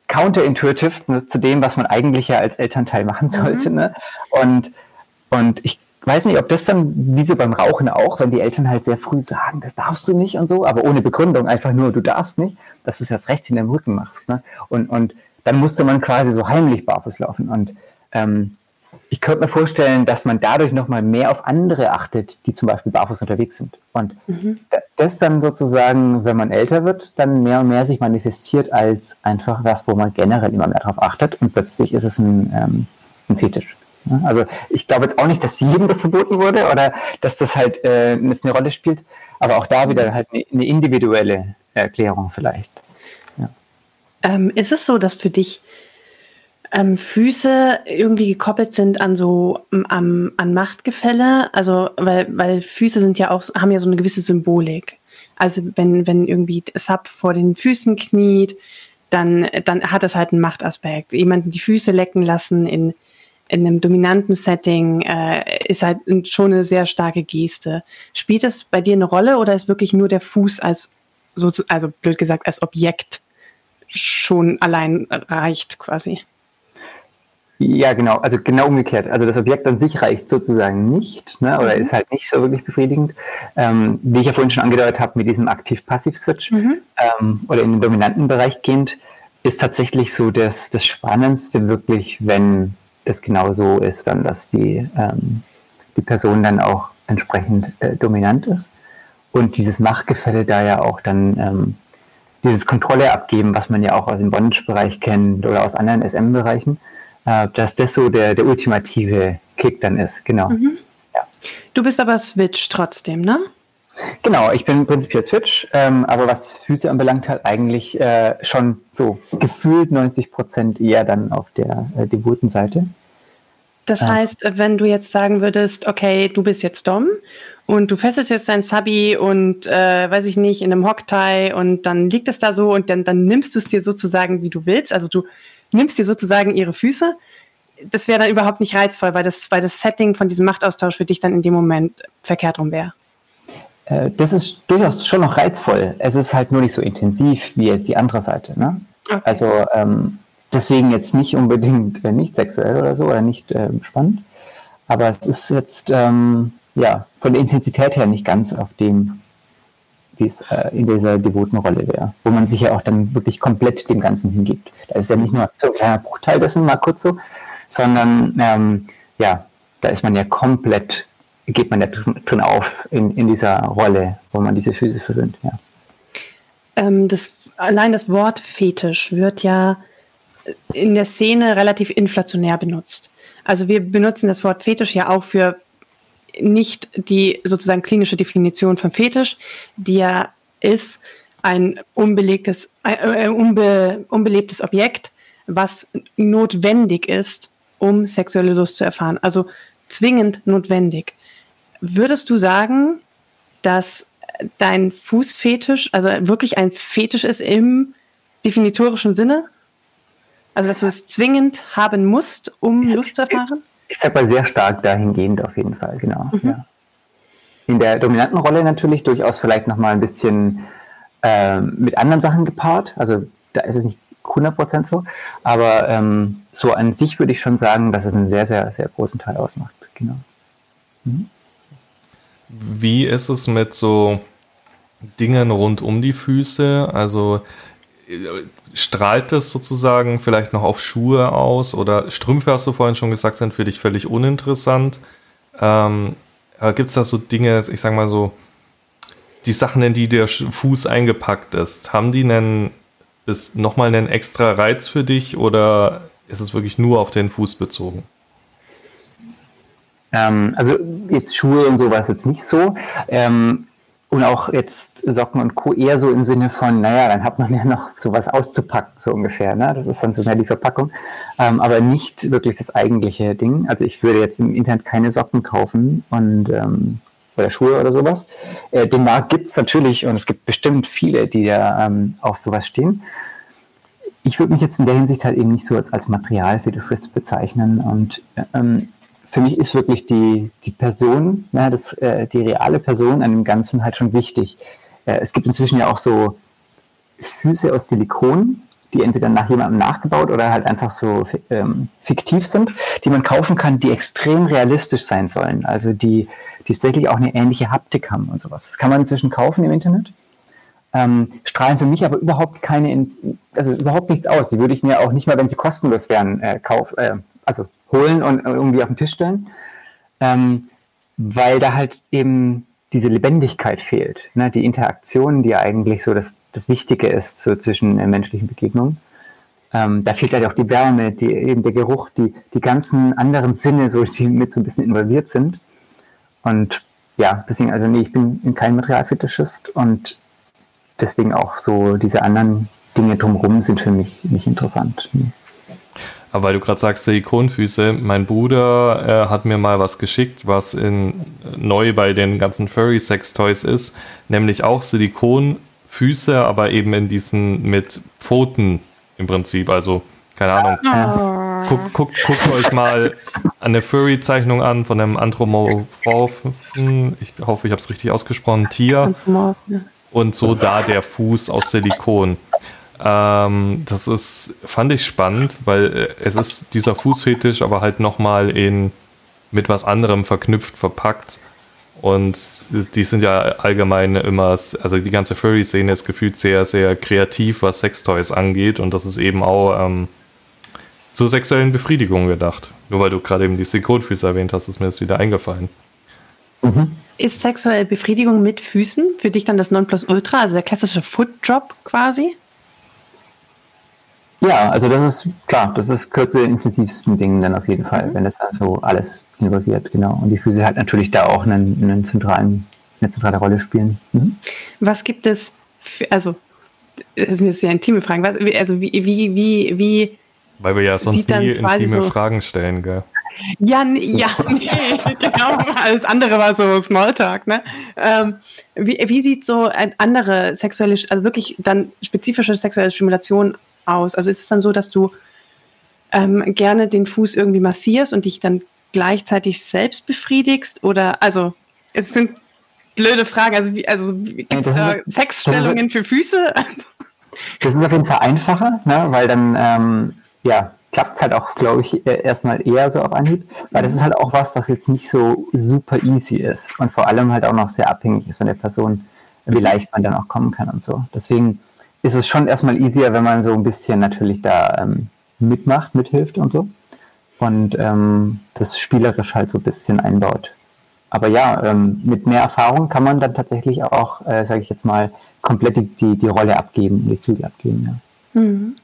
counterintuitive ne, zu dem, was man eigentlich ja als Elternteil machen sollte. Mhm. Ne? Und, und ich weiß nicht, ob das dann, wie so beim Rauchen auch, wenn die Eltern halt sehr früh sagen, das darfst du nicht und so, aber ohne Begründung, einfach nur, du darfst nicht, dass du es erst recht in deinem Rücken machst. Ne? Und, und dann musste man quasi so heimlich barfuß laufen. Und ähm, ich könnte mir vorstellen, dass man dadurch nochmal mehr auf andere achtet, die zum Beispiel barfuß unterwegs sind. Und mhm. das dann sozusagen, wenn man älter wird, dann mehr und mehr sich manifestiert als einfach was, wo man generell immer mehr drauf achtet und plötzlich ist es ein, ähm, ein Fetisch. Also ich glaube jetzt auch nicht, dass jedem das verboten wurde oder dass das halt äh, jetzt eine Rolle spielt, aber auch da wieder halt eine, eine individuelle Erklärung vielleicht. Ja. Ähm, ist es so, dass für dich ähm, Füße irgendwie gekoppelt sind an so am, an Machtgefälle, also weil, weil Füße sind ja auch, haben ja so eine gewisse Symbolik. Also wenn, wenn irgendwie Sub vor den Füßen kniet, dann, dann hat es halt einen Machtaspekt. Jemanden die Füße lecken lassen in, in einem dominanten Setting äh, ist halt schon eine sehr starke Geste. Spielt das bei dir eine Rolle oder ist wirklich nur der Fuß als, so, also blöd gesagt, als Objekt schon allein reicht quasi? Ja, genau. Also genau umgekehrt. Also das Objekt an sich reicht sozusagen nicht ne, oder mhm. ist halt nicht so wirklich befriedigend. Ähm, wie ich ja vorhin schon angedeutet habe, mit diesem Aktiv-Passiv-Switch mhm. ähm, oder in den dominanten Bereich gehend, ist tatsächlich so das, das Spannendste wirklich, wenn das genau so ist, dann, dass die, ähm, die Person dann auch entsprechend äh, dominant ist. Und dieses Machtgefälle da ja auch dann ähm, dieses Kontrolle abgeben, was man ja auch aus dem Bondage-Bereich kennt oder aus anderen SM-Bereichen äh, dass das so der, der ultimative Kick dann ist, genau. Mhm. Ja. Du bist aber Switch trotzdem, ne? Genau, ich bin prinzipiell Switch, ähm, aber was Füße anbelangt, halt eigentlich äh, schon so gefühlt 90 Prozent eher dann auf der äh, devoten Seite. Das äh. heißt, wenn du jetzt sagen würdest, okay, du bist jetzt Dom und du festest jetzt dein Subby und äh, weiß ich nicht, in einem Hocktie und dann liegt es da so und dann, dann nimmst du es dir sozusagen, wie du willst. Also du nimmst dir sozusagen ihre Füße. Das wäre dann überhaupt nicht reizvoll, weil das, weil das Setting von diesem Machtaustausch für dich dann in dem Moment verkehrt rum wäre. Äh, das ist durchaus schon noch reizvoll. Es ist halt nur nicht so intensiv wie jetzt die andere Seite. Ne? Okay. Also ähm, deswegen jetzt nicht unbedingt äh, nicht sexuell oder so oder nicht äh, spannend. Aber es ist jetzt ähm, ja von der Intensität her nicht ganz auf dem wie es äh, in dieser devoten Rolle wäre, wo man sich ja auch dann wirklich komplett dem Ganzen hingibt. Da ist ja nicht nur so ein kleiner Bruchteil dessen, mal kurz so, sondern ähm, ja, da ist man ja komplett, geht man ja drin auf in, in dieser Rolle, wo man diese Füße verwöhnt. Ja. Ähm, das, allein das Wort Fetisch wird ja in der Szene relativ inflationär benutzt. Also wir benutzen das Wort Fetisch ja auch für nicht die sozusagen klinische Definition von Fetisch, die ja ist ein unbelegtes, äh, unbe, unbelebtes Objekt, was notwendig ist, um sexuelle Lust zu erfahren. Also zwingend notwendig. Würdest du sagen, dass dein Fußfetisch, also wirklich ein Fetisch ist im definitorischen Sinne? Also, dass du es zwingend haben musst, um Lust zu erfahren? Ich sag mal sehr stark dahingehend auf jeden Fall, genau. Mhm. Ja. In der dominanten Rolle natürlich durchaus vielleicht nochmal ein bisschen äh, mit anderen Sachen gepaart. Also da ist es nicht 100% so, aber ähm, so an sich würde ich schon sagen, dass es einen sehr, sehr, sehr großen Teil ausmacht. Genau. Mhm. Wie ist es mit so Dingen rund um die Füße? Also strahlt es sozusagen vielleicht noch auf Schuhe aus oder Strümpfe, hast du vorhin schon gesagt, sind für dich völlig uninteressant. Ähm, Gibt es da so Dinge, ich sag mal so, die Sachen, in die der Fuß eingepackt ist, haben die einen, nochmal einen extra Reiz für dich oder ist es wirklich nur auf den Fuß bezogen? Ähm, also jetzt Schuhe und sowas jetzt nicht so. Ähm, und auch jetzt Socken und Co. eher so im Sinne von, naja, dann hat man ja noch sowas auszupacken, so ungefähr. Ne? Das ist dann so mehr die Verpackung. Ähm, aber nicht wirklich das eigentliche Ding. Also ich würde jetzt im Internet keine Socken kaufen und ähm, oder Schuhe oder sowas. Äh, den Markt gibt es natürlich und es gibt bestimmt viele, die da ähm, auf sowas stehen. Ich würde mich jetzt in der Hinsicht halt eben nicht so als, als Materialfetischist bezeichnen und ähm, für mich ist wirklich die, die Person, ja, das, äh, die reale Person an dem Ganzen halt schon wichtig. Äh, es gibt inzwischen ja auch so Füße aus Silikon, die entweder nach jemandem nachgebaut oder halt einfach so ähm, fiktiv sind, die man kaufen kann, die extrem realistisch sein sollen. Also die, die tatsächlich auch eine ähnliche Haptik haben und sowas. Das kann man inzwischen kaufen im Internet. Ähm, strahlen für mich aber überhaupt keine, also überhaupt nichts aus. Die würde ich mir auch nicht mal, wenn sie kostenlos wären, äh, kauf, äh, also holen und irgendwie auf den Tisch stellen, ähm, weil da halt eben diese Lebendigkeit fehlt, ne? die Interaktion, die eigentlich so das, das Wichtige ist so zwischen äh, menschlichen Begegnungen. Ähm, da fehlt halt auch die Wärme, die, eben der Geruch, die, die ganzen anderen Sinne, so, die mit so ein bisschen involviert sind. Und ja, deswegen, also nee, ich bin kein Materialfetischist und deswegen auch so diese anderen Dinge drumherum sind für mich nicht interessant. Nee. Aber weil du gerade sagst, Silikonfüße, mein Bruder äh, hat mir mal was geschickt, was in, neu bei den ganzen Furry-Sex-Toys ist, nämlich auch Silikonfüße, aber eben in diesen mit Pfoten im Prinzip. Also, keine Ahnung. Oh. Guckt, guckt, guckt euch mal eine Furry-Zeichnung an von einem anthropomorphen, ich hoffe, ich habe es richtig ausgesprochen, Tier. Und so da der Fuß aus Silikon. Ähm, das ist, fand ich spannend, weil äh, es ist dieser Fußfetisch, aber halt nochmal in mit was anderem verknüpft, verpackt. Und die sind ja allgemein immer, also die ganze Furry-Szene ist gefühlt sehr, sehr kreativ, was Sextoys angeht. Und das ist eben auch ähm, zur sexuellen Befriedigung gedacht. Nur weil du gerade eben die Silikonfüße erwähnt hast, ist mir das wieder eingefallen. Mhm. Ist sexuelle Befriedigung mit Füßen für dich dann das Nonplusultra, also der klassische Footjob quasi? Ja, also das ist klar, das ist kürze intensivsten Dingen dann auf jeden Fall, wenn das also alles involviert, genau. Und die Füße halt natürlich da auch einen, einen zentralen, eine zentrale Rolle spielen. Mhm. Was gibt es, für, also das sind jetzt sehr intime Fragen, was, also wie, wie, wie, wie Weil wir ja sonst nie intime so Fragen stellen, gell? Ja, ja, (laughs) nee, genau. Alles andere war so Smalltalk, ne? Ähm, wie, wie sieht so eine andere sexuelle, also wirklich dann spezifische sexuelle Stimulation aus? Also ist es dann so, dass du ähm, gerne den Fuß irgendwie massierst und dich dann gleichzeitig selbst befriedigst? Oder, also, es sind blöde Fragen. Also, wie, also gibt es da ist, Sexstellungen für Füße? (laughs) Das ist auf jeden Fall einfacher, ne? weil dann, ähm, ja, klappt es halt auch, glaube ich, e-, erstmal eher so auf Anhieb, weil das ist halt auch was, was jetzt nicht so super easy ist und vor allem halt auch noch sehr abhängig ist von der Person, wie leicht man dann auch kommen kann und so. Deswegen ist es schon erstmal easier, wenn man so ein bisschen natürlich da ähm, mitmacht, mithilft und so. Und ähm, das spielerisch halt so ein bisschen einbaut. Aber ja, ähm, mit mehr Erfahrung kann man dann tatsächlich auch, äh, sage ich jetzt mal, komplett die, die Rolle abgeben, die Zügel abgeben. Ja. Mhm.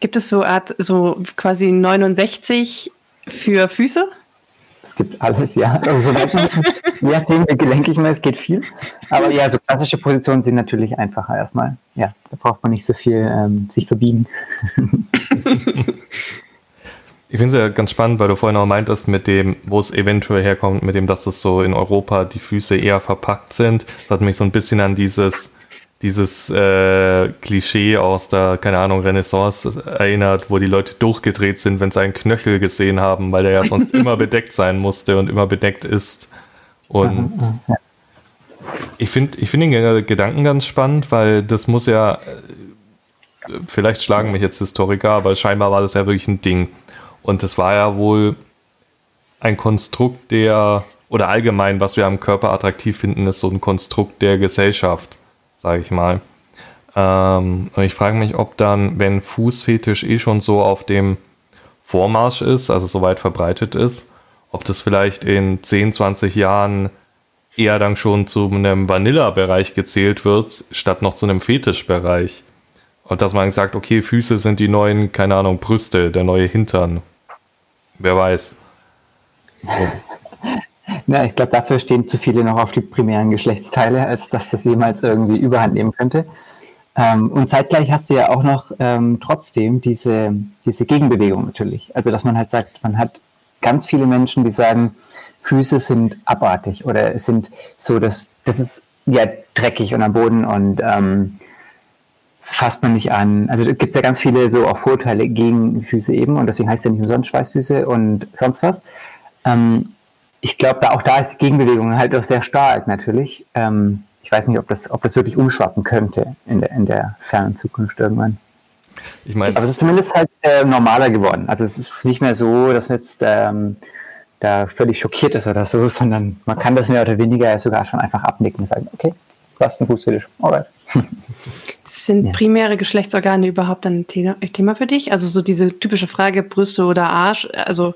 Gibt es so Art, so quasi 69 für Füße? Es gibt alles, ja. Also soweit man, (laughs) je nachdem, wie gelenkig man ist, geht viel. Aber ja, so klassische Positionen sind natürlich einfacher erstmal. Ja, da braucht man nicht so viel ähm, sich verbiegen. (laughs) Ich finde es ja ganz spannend, weil du vorhin auch meintest, mit dem, wo es eventuell herkommt, mit dem, dass es so in Europa die Füße eher verpackt sind. Das hat mich so ein bisschen an dieses dieses äh, Klischee aus der, keine Ahnung, Renaissance erinnert, wo die Leute durchgedreht sind, wenn sie einen Knöchel gesehen haben, weil der ja sonst (laughs) immer bedeckt sein musste und immer bedeckt ist. Und Ich finde ich find den Gedanken ganz spannend, weil das muss ja, vielleicht schlagen mich jetzt Historiker, aber scheinbar war das ja wirklich ein Ding. Und das war ja wohl ein Konstrukt der, oder allgemein, was wir am Körper attraktiv finden, ist so ein Konstrukt der Gesellschaft, sage ich mal. Ähm, und ich frage mich, ob dann, wenn Fußfetisch eh schon so auf dem Vormarsch ist, also so weit verbreitet ist, ob das vielleicht in 10, 20 Jahren eher dann schon zu einem Vanilla-Bereich gezählt wird, statt noch zu einem Fetischbereich. Und dass man sagt, okay, Füße sind die neuen, keine Ahnung, Brüste, der neue Hintern. Wer weiß. Na, ich glaube, dafür stehen zu viele noch auf die primären Geschlechtsteile, als dass das jemals irgendwie Überhand nehmen könnte. Ähm, und zeitgleich hast du ja auch noch ähm, trotzdem diese, diese Gegenbewegung natürlich. Also, dass man halt sagt, man hat ganz viele Menschen, die sagen, Füße sind abartig oder es sind so, dass das ist ja dreckig und am Boden und ähm, fasst man nicht an. Also gibt es ja ganz viele so auch Vorteile gegen Füße eben und deswegen heißt ja nicht umsonst Schweißfüße und sonst was. Ähm, ich glaube, da auch da ist die Gegenbewegung halt auch sehr stark natürlich. Ähm, ich weiß nicht, ob das, ob das wirklich umschwappen könnte in der, in der fernen Zukunft irgendwann. Ich meine, aber es ist zumindest halt äh, normaler geworden. Also es ist nicht mehr so, dass jetzt ähm, da völlig schockiert ist oder so, (laughs) sondern man kann das mehr oder weniger sogar schon einfach abnicken und sagen, okay, du hast einen Fußfetisch, alright. Sind ja. primäre Geschlechtsorgane überhaupt ein Thema für dich? Also so diese typische Frage Brüste oder Arsch, also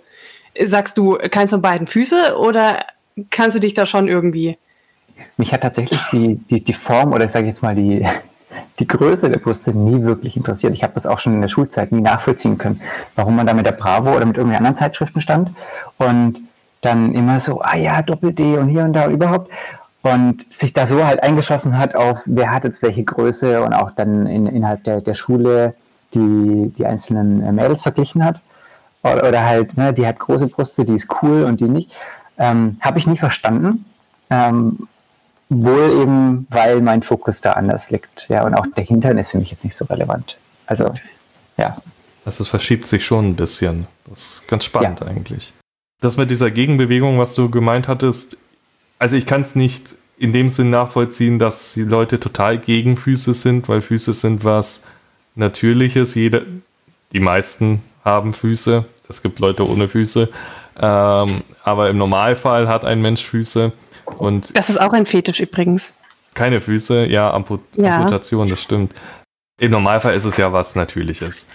sagst du keins von beiden Füße oder kannst du dich da schon irgendwie? Mich hat tatsächlich die, die, die Form oder sage ich jetzt mal die, die Größe der Brüste nie wirklich interessiert. Ich habe das auch schon in der Schulzeit nie nachvollziehen können, warum man da mit der Bravo oder mit irgendwelchen anderen Zeitschriften stand und dann immer so, ah ja, Doppel-D und hier und da überhaupt. Und sich da so halt eingeschossen hat auf, wer hat jetzt welche Größe und auch dann in, innerhalb der, der Schule die, die einzelnen Mädels verglichen hat oder, halt, ne, die hat große Brüste, die ist cool und die nicht, ähm, habe ich nie verstanden. Ähm, Wohl eben, weil mein Fokus da anders liegt. Ja, und auch der Hintern ist für mich jetzt nicht so relevant. Also, ja. Also es verschiebt sich schon ein bisschen. Das ist ganz spannend ja. eigentlich. Das mit dieser Gegenbewegung, was du gemeint hattest, also ich kann es nicht in dem Sinn nachvollziehen, dass die Leute total gegen Füße sind, weil Füße sind was Natürliches. Jeder, die meisten haben Füße. Es gibt Leute ohne Füße. Ähm, aber im Normalfall hat ein Mensch Füße. Und das ist auch ein Fetisch übrigens. Keine Füße, ja, Amput ja. Amputation, das stimmt. Im Normalfall ist es ja was Natürliches.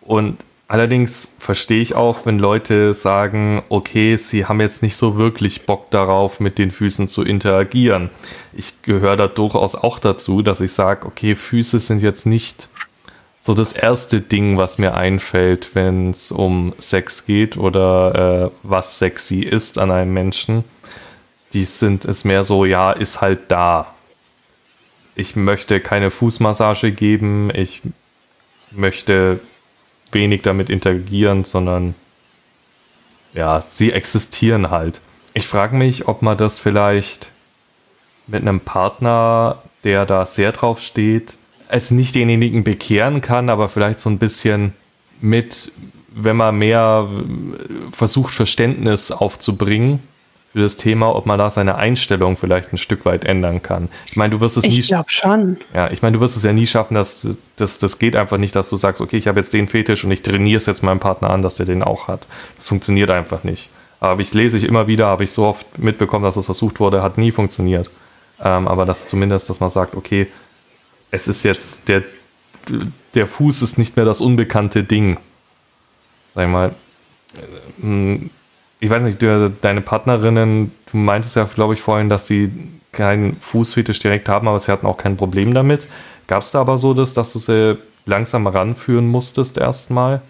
Und allerdings verstehe ich auch, wenn Leute sagen, okay, sie haben jetzt nicht so wirklich Bock darauf, mit den Füßen zu interagieren. Ich gehöre da durchaus auch dazu, dass ich sage, okay, Füße sind jetzt nicht so das erste Ding, was mir einfällt, wenn es um Sex geht oder äh, was sexy ist an einem Menschen die sind es mehr so, ja, ist halt da. Ich möchte keine Fußmassage geben, ich möchte wenig damit interagieren, sondern ja, sie existieren halt. Ich frage mich, ob man das vielleicht mit einem Partner, der da sehr drauf steht, es nicht denjenigen bekehren kann, aber vielleicht so ein bisschen mit, wenn man mehr versucht, Verständnis aufzubringen für das Thema, ob man da seine Einstellung vielleicht ein Stück weit ändern kann. Ich meine, du wirst es ich nie. Ich glaube schon. Ja, ich meine, du wirst es ja nie schaffen, dass das, das geht einfach nicht, dass du sagst, okay, ich habe jetzt den Fetisch und ich trainiere es jetzt meinem Partner an, dass der den auch hat. Das funktioniert einfach nicht. Aber ich lese ich immer wieder, habe ich so oft mitbekommen, dass es versucht wurde, hat nie funktioniert. Ähm, aber das zumindest, dass man sagt, okay, es ist jetzt der, der Fuß ist nicht mehr das unbekannte Ding. Sag ich mal, äh, ich weiß nicht, deine Partnerinnen, du meintest ja, glaube ich, vorhin, dass sie keinen Fußfetisch direkt haben, aber sie hatten auch kein Problem damit. Gab es da aber so das, dass du sie langsam ranführen musstest erstmal?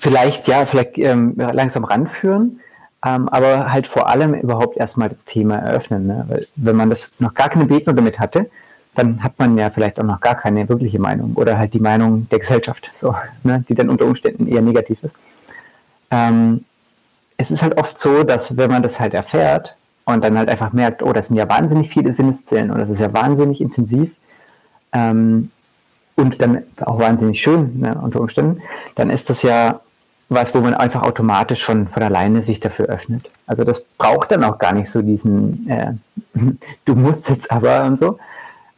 Vielleicht ja, vielleicht ähm, langsam ranführen, ähm, aber halt vor allem überhaupt erstmal das Thema eröffnen. Ne? Weil wenn man das noch gar keine Begegnung damit hatte, dann hat man ja vielleicht auch noch gar keine wirkliche Meinung oder halt die Meinung der Gesellschaft, so, ne? die dann unter Umständen eher negativ ist. Ähm, es ist halt oft so, dass wenn man das halt erfährt und dann halt einfach merkt, oh, das sind ja wahnsinnig viele Sinneszellen und das ist ja wahnsinnig intensiv ähm, und dann auch wahnsinnig schön ne, unter Umständen, dann ist das ja was, wo man einfach automatisch schon von alleine sich dafür öffnet. Also das braucht dann auch gar nicht so diesen, äh, (laughs) du musst jetzt aber und so.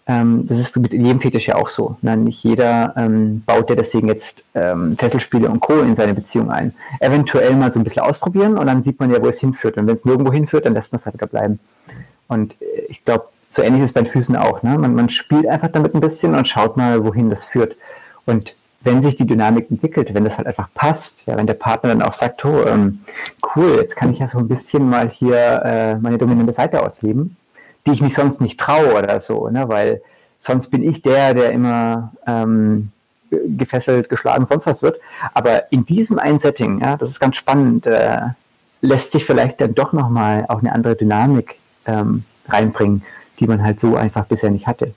Ähm, das ist mit jedem Fetisch ja auch so. Ne? Nicht jeder ähm, baut ja deswegen jetzt ähm, Fesselspiele und Co. in seine Beziehung ein. Eventuell mal so ein bisschen ausprobieren und dann sieht man ja, wo es hinführt. Und wenn es nirgendwo hinführt, dann lässt man es halt wieder bleiben. Und äh, ich glaube, so ähnlich ist es bei den Füßen auch. Ne? Man, man spielt einfach damit ein bisschen und schaut mal, wohin das führt. Und wenn sich die Dynamik entwickelt, wenn das halt einfach passt, ja, wenn der Partner dann auch sagt, oh, ähm, cool, jetzt kann ich ja so ein bisschen mal hier äh, meine dominante Seite ausleben, die ich mich sonst nicht traue oder so, ne? weil sonst bin ich der, der immer ähm, gefesselt, geschlagen, sonst was wird. Aber in diesem einen Setting, ja, das ist ganz spannend, äh, lässt sich vielleicht dann doch nochmal auch eine andere Dynamik ähm, reinbringen, die man halt so einfach bisher nicht hatte.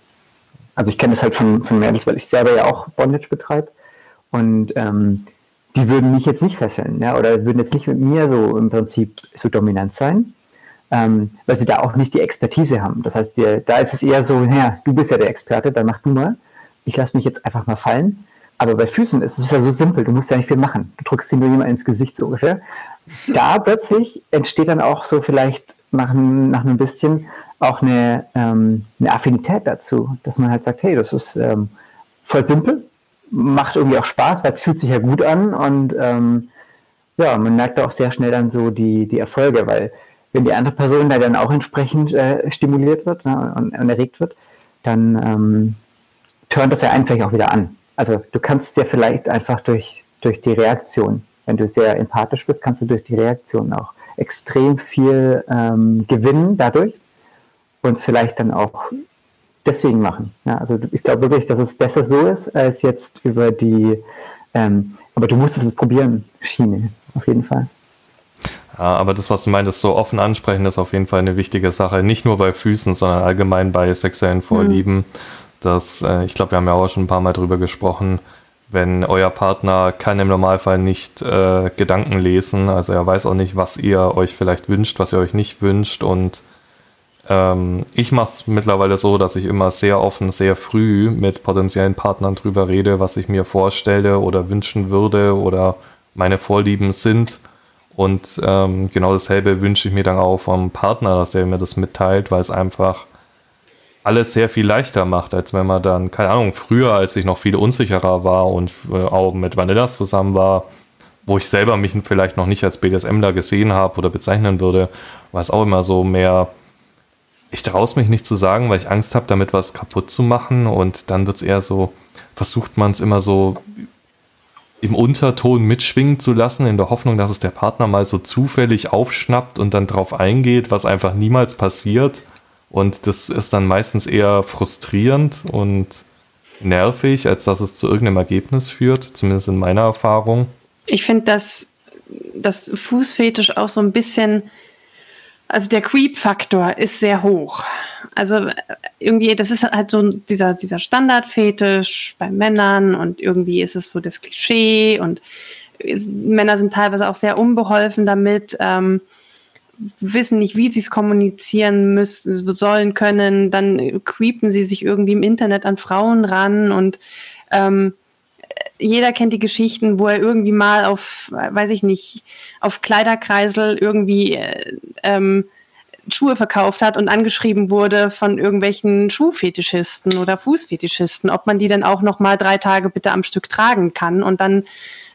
Also ich kenne das halt von, von Mädels, weil ich selber ja auch Bondage betreibe. Und ähm, die würden mich jetzt nicht fesseln, ja, oder würden jetzt nicht mit mir so im Prinzip so dominant sein, ähm, weil sie da auch nicht die Expertise haben. Das heißt, die, da ist es eher so, naja, du bist ja der Experte, dann mach du mal. Ich lasse mich jetzt einfach mal fallen. Aber bei Füßen ist es ja so simpel, du musst ja nicht viel machen. Du drückst sie nur jemand ins Gesicht so ungefähr. Da plötzlich entsteht dann auch so vielleicht nach, nach ein bisschen auch eine, ähm, eine Affinität dazu, dass man halt sagt, hey, das ist ähm, voll simpel, macht irgendwie auch Spaß, weil es fühlt sich ja gut an und ähm, ja, man merkt auch sehr schnell dann so die, die Erfolge, weil wenn die andere Person da dann auch entsprechend äh, stimuliert wird ne, und, und, erregt wird, dann ähm, turnt das ja einen vielleicht auch wieder an. Also du kannst ja vielleicht einfach durch, durch die Reaktion, wenn du sehr empathisch bist, kannst du durch die Reaktion auch extrem viel ähm, gewinnen dadurch und es vielleicht dann auch deswegen machen. Ja, also ich glaube wirklich, dass es besser so ist, als jetzt über die, ähm, aber du musst es probieren, Schiene, auf jeden Fall. Ja, aber das, was du meintest, so offen ansprechen, ist auf jeden Fall eine wichtige Sache. Nicht nur bei Füßen, sondern allgemein bei sexuellen Vorlieben. Mhm. Das, äh, ich glaube, wir haben ja auch schon ein paar Mal drüber gesprochen. Wenn euer Partner kann im Normalfall nicht äh, Gedanken lesen, also er weiß auch nicht, was ihr euch vielleicht wünscht, was ihr euch nicht wünscht und ähm, ich mache es mittlerweile so, dass ich immer sehr offen, sehr früh mit potenziellen Partnern drüber rede, was ich mir vorstelle oder wünschen würde oder meine Vorlieben sind. Und ähm, genau dasselbe wünsche ich mir dann auch vom Partner, dass der mir das mitteilt, weil es einfach alles sehr viel leichter macht, als wenn man dann, keine Ahnung, früher, als ich noch viel unsicherer war und äh, auch mit Vanillas zusammen war, wo ich selber mich vielleicht noch nicht als BDSMler gesehen habe oder bezeichnen würde, war es auch immer so mehr, ich traue es mich nicht zu sagen, weil ich Angst habe, damit was kaputt zu machen. Und dann wird es eher so, versucht man es immer so im Unterton mitschwingen zu lassen, in der Hoffnung, dass es der Partner mal so zufällig aufschnappt und dann drauf eingeht, was einfach niemals passiert. Und das ist dann meistens eher frustrierend und nervig, als dass es zu irgendeinem Ergebnis führt, zumindest in meiner Erfahrung. Ich finde, dass das Fußfetisch auch so ein bisschen also der Creep-Faktor ist sehr hoch. Also irgendwie, das ist halt so dieser, dieser Standardfetisch bei Männern und irgendwie ist es so das Klischee und Männer sind teilweise auch sehr unbeholfen damit, ähm, wissen nicht, wie sie es kommunizieren müssen, sollen können, dann creepen sie sich irgendwie im Internet an Frauen ran und ähm, jeder kennt die Geschichten, wo er irgendwie mal auf, weiß ich nicht, auf Kleiderkreisel irgendwie äh, ähm, Schuhe verkauft hat und angeschrieben wurde von irgendwelchen Schuhfetischisten oder Fußfetischisten, ob man die dann auch noch mal drei Tage bitte am Stück tragen kann und dann,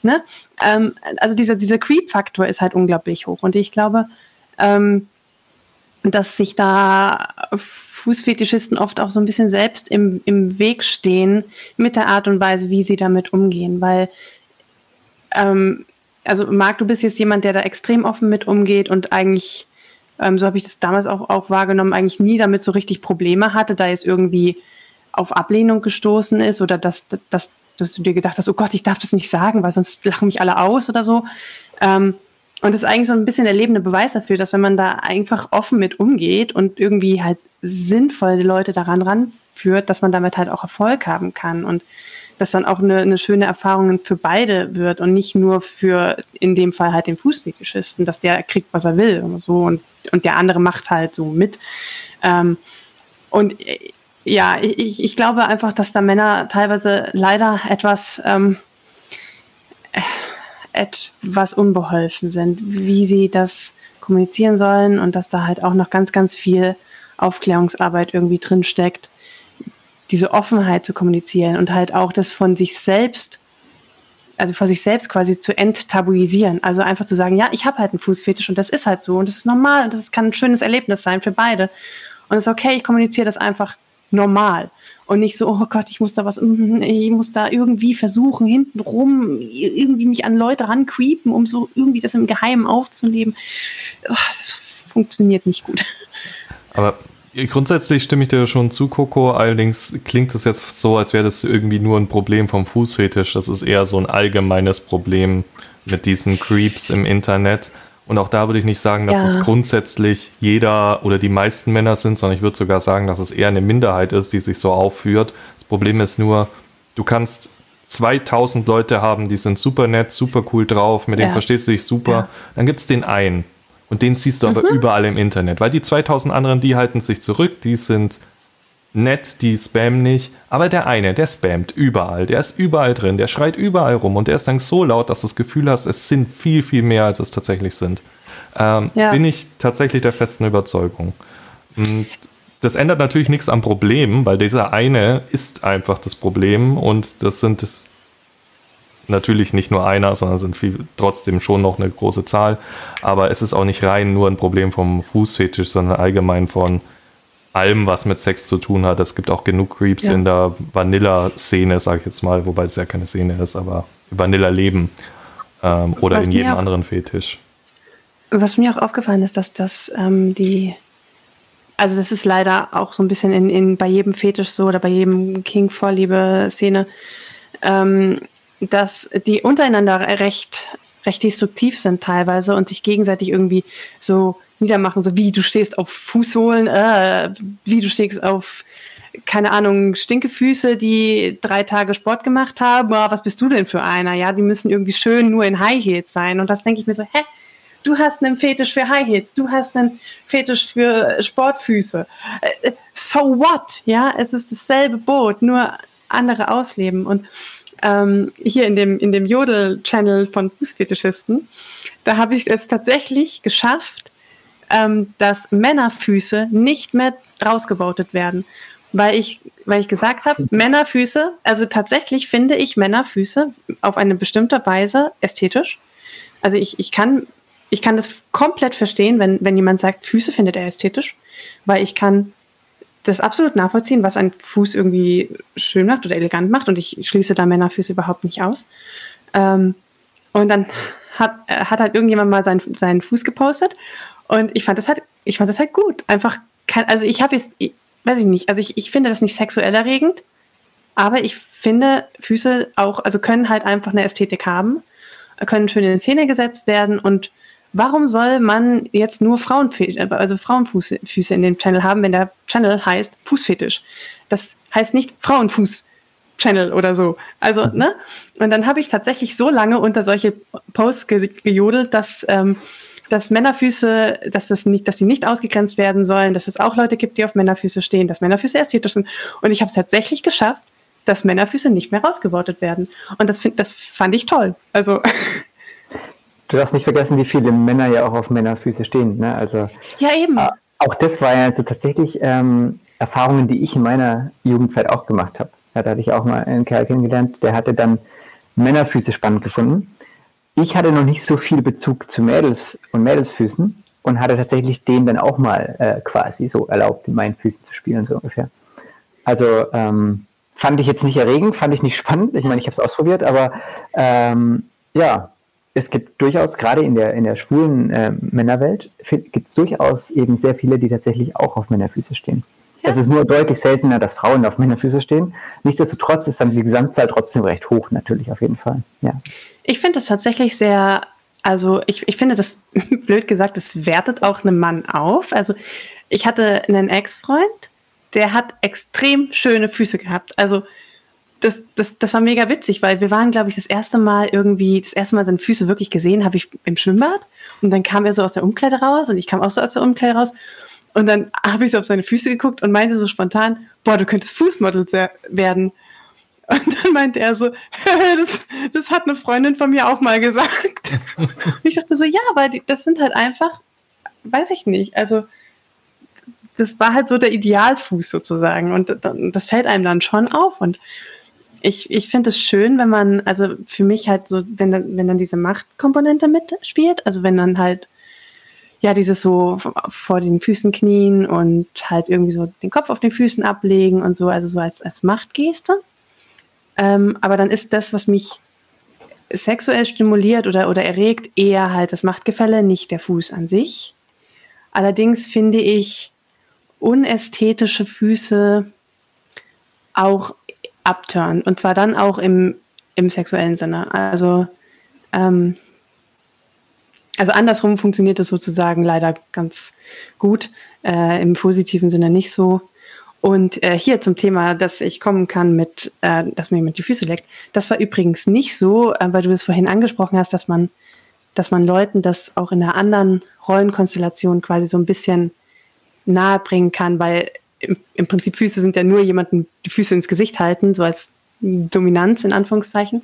ne, ähm, also dieser dieser Creep-Faktor ist halt unglaublich hoch und ich glaube, ähm, dass sich da Fußfetischisten oft auch so ein bisschen selbst im, im Weg stehen mit der Art und Weise, wie sie damit umgehen, weil ähm, also Marc, du bist jetzt jemand, der da extrem offen mit umgeht und eigentlich, ähm, so habe ich das damals auch, auch wahrgenommen, eigentlich nie damit so richtig Probleme hatte, da jetzt irgendwie auf Ablehnung gestoßen ist oder dass, dass, dass du dir gedacht hast, oh Gott, ich darf das nicht sagen, weil sonst lachen mich alle aus oder so. Ähm, und das ist eigentlich so ein bisschen der lebende Beweis dafür, dass wenn man da einfach offen mit umgeht und irgendwie halt sinnvoll die Leute daran ranführt, dass man damit halt auch Erfolg haben kann und dass dann auch eine, eine schöne Erfahrung für beide wird und nicht nur für in dem Fall halt den Fußfetischisten, dass der kriegt, was er will und so und, und der andere macht halt so mit. Ähm, und ja, ich, ich glaube einfach, dass da Männer teilweise leider etwas ähm, etwas unbeholfen sind, wie sie das kommunizieren sollen und dass da halt auch noch ganz, ganz viel Aufklärungsarbeit irgendwie drin steckt, diese Offenheit zu kommunizieren und halt auch das von sich selbst, also vor sich selbst quasi zu enttabuisieren. Also einfach zu sagen, ja, ich habe halt einen Fußfetisch und das ist halt so und das ist normal und das kann ein schönes Erlebnis sein für beide. Und es ist okay, ich kommuniziere das einfach normal und nicht so, oh Gott, ich muss da was, ich muss da irgendwie versuchen, hintenrum irgendwie mich an Leute rancreepen, um so irgendwie das im Geheimen aufzunehmen. Das funktioniert nicht gut. Aber grundsätzlich stimme ich dir schon zu, Coco. Allerdings klingt es jetzt so, als wäre das irgendwie nur ein Problem vom Fußfetisch. Das ist eher so ein allgemeines Problem mit diesen Creeps im Internet. Und auch da würde ich nicht sagen, dass ja. es grundsätzlich jeder oder die meisten Männer sind, sondern ich würde sogar sagen, dass es eher eine Minderheit ist, die sich so aufführt. Das Problem ist nur, du kannst 2000 Leute haben, die sind super nett, super cool drauf, mit ja. denen verstehst du dich super. Ja. Dann gibt es den einen. Und den siehst du aber mhm. überall im Internet, weil die 2000 anderen, die halten sich zurück, die sind nett, die spammen nicht, aber der eine, der spammt überall, der ist überall drin, der schreit überall rum und der ist dann so laut, dass du das Gefühl hast, es sind viel, viel mehr, als es tatsächlich sind. Ähm, ja. Bin ich tatsächlich der festen Überzeugung. Und das ändert natürlich nichts am Problem, weil dieser eine ist einfach das Problem und das sind natürlich nicht nur einer, sondern sind viel, trotzdem schon noch eine große Zahl. Aber es ist auch nicht rein nur ein Problem vom Fußfetisch, sondern allgemein von allem, was mit Sex zu tun hat. Es gibt auch genug Creeps ja. in der Vanilla-Szene, sage ich jetzt mal, wobei es ja keine Szene ist, aber Vanilla-Leben ähm, oder was in jedem auch, anderen Fetisch. Was mir auch aufgefallen ist, dass das ähm, die, also das ist leider auch so ein bisschen in, in bei jedem Fetisch so oder bei jedem King-Vorliebe-Szene, ähm, dass die untereinander recht, recht destruktiv sind teilweise und sich gegenseitig irgendwie so niedermachen, so wie du stehst auf Fußsohlen, äh, wie du stehst auf, keine Ahnung, Stinkefüße, die drei Tage Sport gemacht haben. Oh, was bist du denn für einer? Ja, die müssen irgendwie schön nur in High Heels sein. Und das denke ich mir so, hä? Du hast einen Fetisch für High Heels, du hast einen Fetisch für Sportfüße. Äh, äh, so what? Ja, es ist dasselbe Boot, nur andere ausleben. Und ähm, hier in dem, in dem Jodel-Channel von Fußfetischisten, da habe ich es tatsächlich geschafft, ähm, dass Männerfüße nicht mehr rausgevotet werden. Weil ich, weil ich gesagt habe, Männerfüße, also tatsächlich finde ich Männerfüße auf eine bestimmte Weise ästhetisch. Also ich, ich kann, ich kann das komplett verstehen, wenn, wenn jemand sagt, Füße findet er ästhetisch, weil ich kann das absolut nachvollziehen, was ein Fuß irgendwie schön macht oder elegant macht und ich schließe da Männerfüße überhaupt nicht aus. Ähm, und dann hat, hat halt irgendjemand mal seinen, seinen Fuß gepostet und ich fand das halt, ich fand das halt gut. Einfach, kein, also ich habe jetzt, weiß ich nicht, also ich, ich finde das nicht sexuell erregend, aber ich finde Füße auch, also können halt einfach eine Ästhetik haben, können schön in Szene gesetzt werden und warum soll man jetzt nur Frauenfüße, also Frauenfüße in dem Channel haben, wenn der Channel heißt Fußfetisch? Das heißt nicht Frauenfuß. Channel oder so. Also, ne? Und dann habe ich tatsächlich so lange unter solche Posts ge gejodelt, dass ähm, dass Männerfüße, dass das nicht, dass sie nicht ausgegrenzt werden sollen, dass es auch Leute gibt, die auf Männerfüße stehen, dass Männerfüße ästhetisch sind. Und ich habe es tatsächlich geschafft, dass Männerfüße nicht mehr rausgewortet werden. Und das, find, das fand ich toll. Also. (laughs) Du darfst nicht vergessen, wie viele Männer ja auch auf Männerfüße stehen. Ne? Also, ja, eben. Äh, auch das war ja also tatsächlich ähm, Erfahrungen, die ich in meiner Jugendzeit auch gemacht habe. Ja, da hatte ich auch mal einen Kerl kennengelernt, der hatte dann Männerfüße spannend gefunden ich hatte noch nicht so viel Bezug zu Mädels und Mädelsfüßen und hatte tatsächlich denen dann auch mal äh, quasi so erlaubt, in meinen Füßen zu spielen, so ungefähr. Also ähm, fand ich jetzt nicht erregend, fand ich nicht spannend. Ich meine, ich habe es ausprobiert, aber ähm, ja, es gibt durchaus, gerade in der, in der schwulen äh, Männerwelt, gibt es durchaus eben sehr viele, die tatsächlich auch auf Männerfüße stehen. Ja. Es ist nur deutlich seltener, dass Frauen auf Männerfüße stehen. Nichtsdestotrotz ist dann die Gesamtzahl trotzdem recht hoch, natürlich, auf jeden Fall. Ja. Ich finde das tatsächlich sehr, also ich, ich finde das, (laughs) blöd gesagt, es wertet auch einen Mann auf. Also ich hatte einen Ex-Freund, der hat extrem schöne Füße gehabt. Also das, das, das war mega witzig, weil wir waren, glaube ich, das erste Mal irgendwie, das erste Mal seine Füße wirklich gesehen, habe ich im Schwimmbad. Und dann kam er so aus der Umkleide raus und ich kam auch so aus der Umkleide raus. Und dann habe ich so auf seine Füße geguckt und meinte so spontan, boah, du könntest Fußmodel werden. Und dann meinte er so, (laughs) das, das hat eine Freundin von mir auch mal gesagt. Und ich dachte so, ja, weil die, das sind halt einfach, weiß ich nicht, also das war halt so der Idealfuß sozusagen und das fällt einem dann schon auf und ich, ich finde es schön, wenn man, also für mich halt so, wenn dann, wenn dann diese Machtkomponente mitspielt, also wenn dann halt ja, dieses so vor den Füßen knien und halt irgendwie so den Kopf auf den Füßen ablegen und so, also so als, als Machtgeste. Ähm, aber dann ist das, was mich sexuell stimuliert oder, oder erregt, eher halt das Machtgefälle, nicht der Fuß an sich. Allerdings finde ich unästhetische Füße auch abtören. Und zwar dann auch im, im sexuellen Sinne. Also ähm, also andersrum funktioniert das sozusagen leider ganz gut, äh, im positiven Sinne nicht so. Und äh, hier zum Thema, dass ich kommen kann mit, äh, dass mir jemand die Füße leckt. Das war übrigens nicht so, äh, weil du es vorhin angesprochen hast, dass man, dass man Leuten das auch in einer anderen Rollenkonstellation quasi so ein bisschen nahe bringen kann, weil im, im Prinzip Füße sind ja nur jemanden die Füße ins Gesicht halten, so als Dominanz in Anführungszeichen.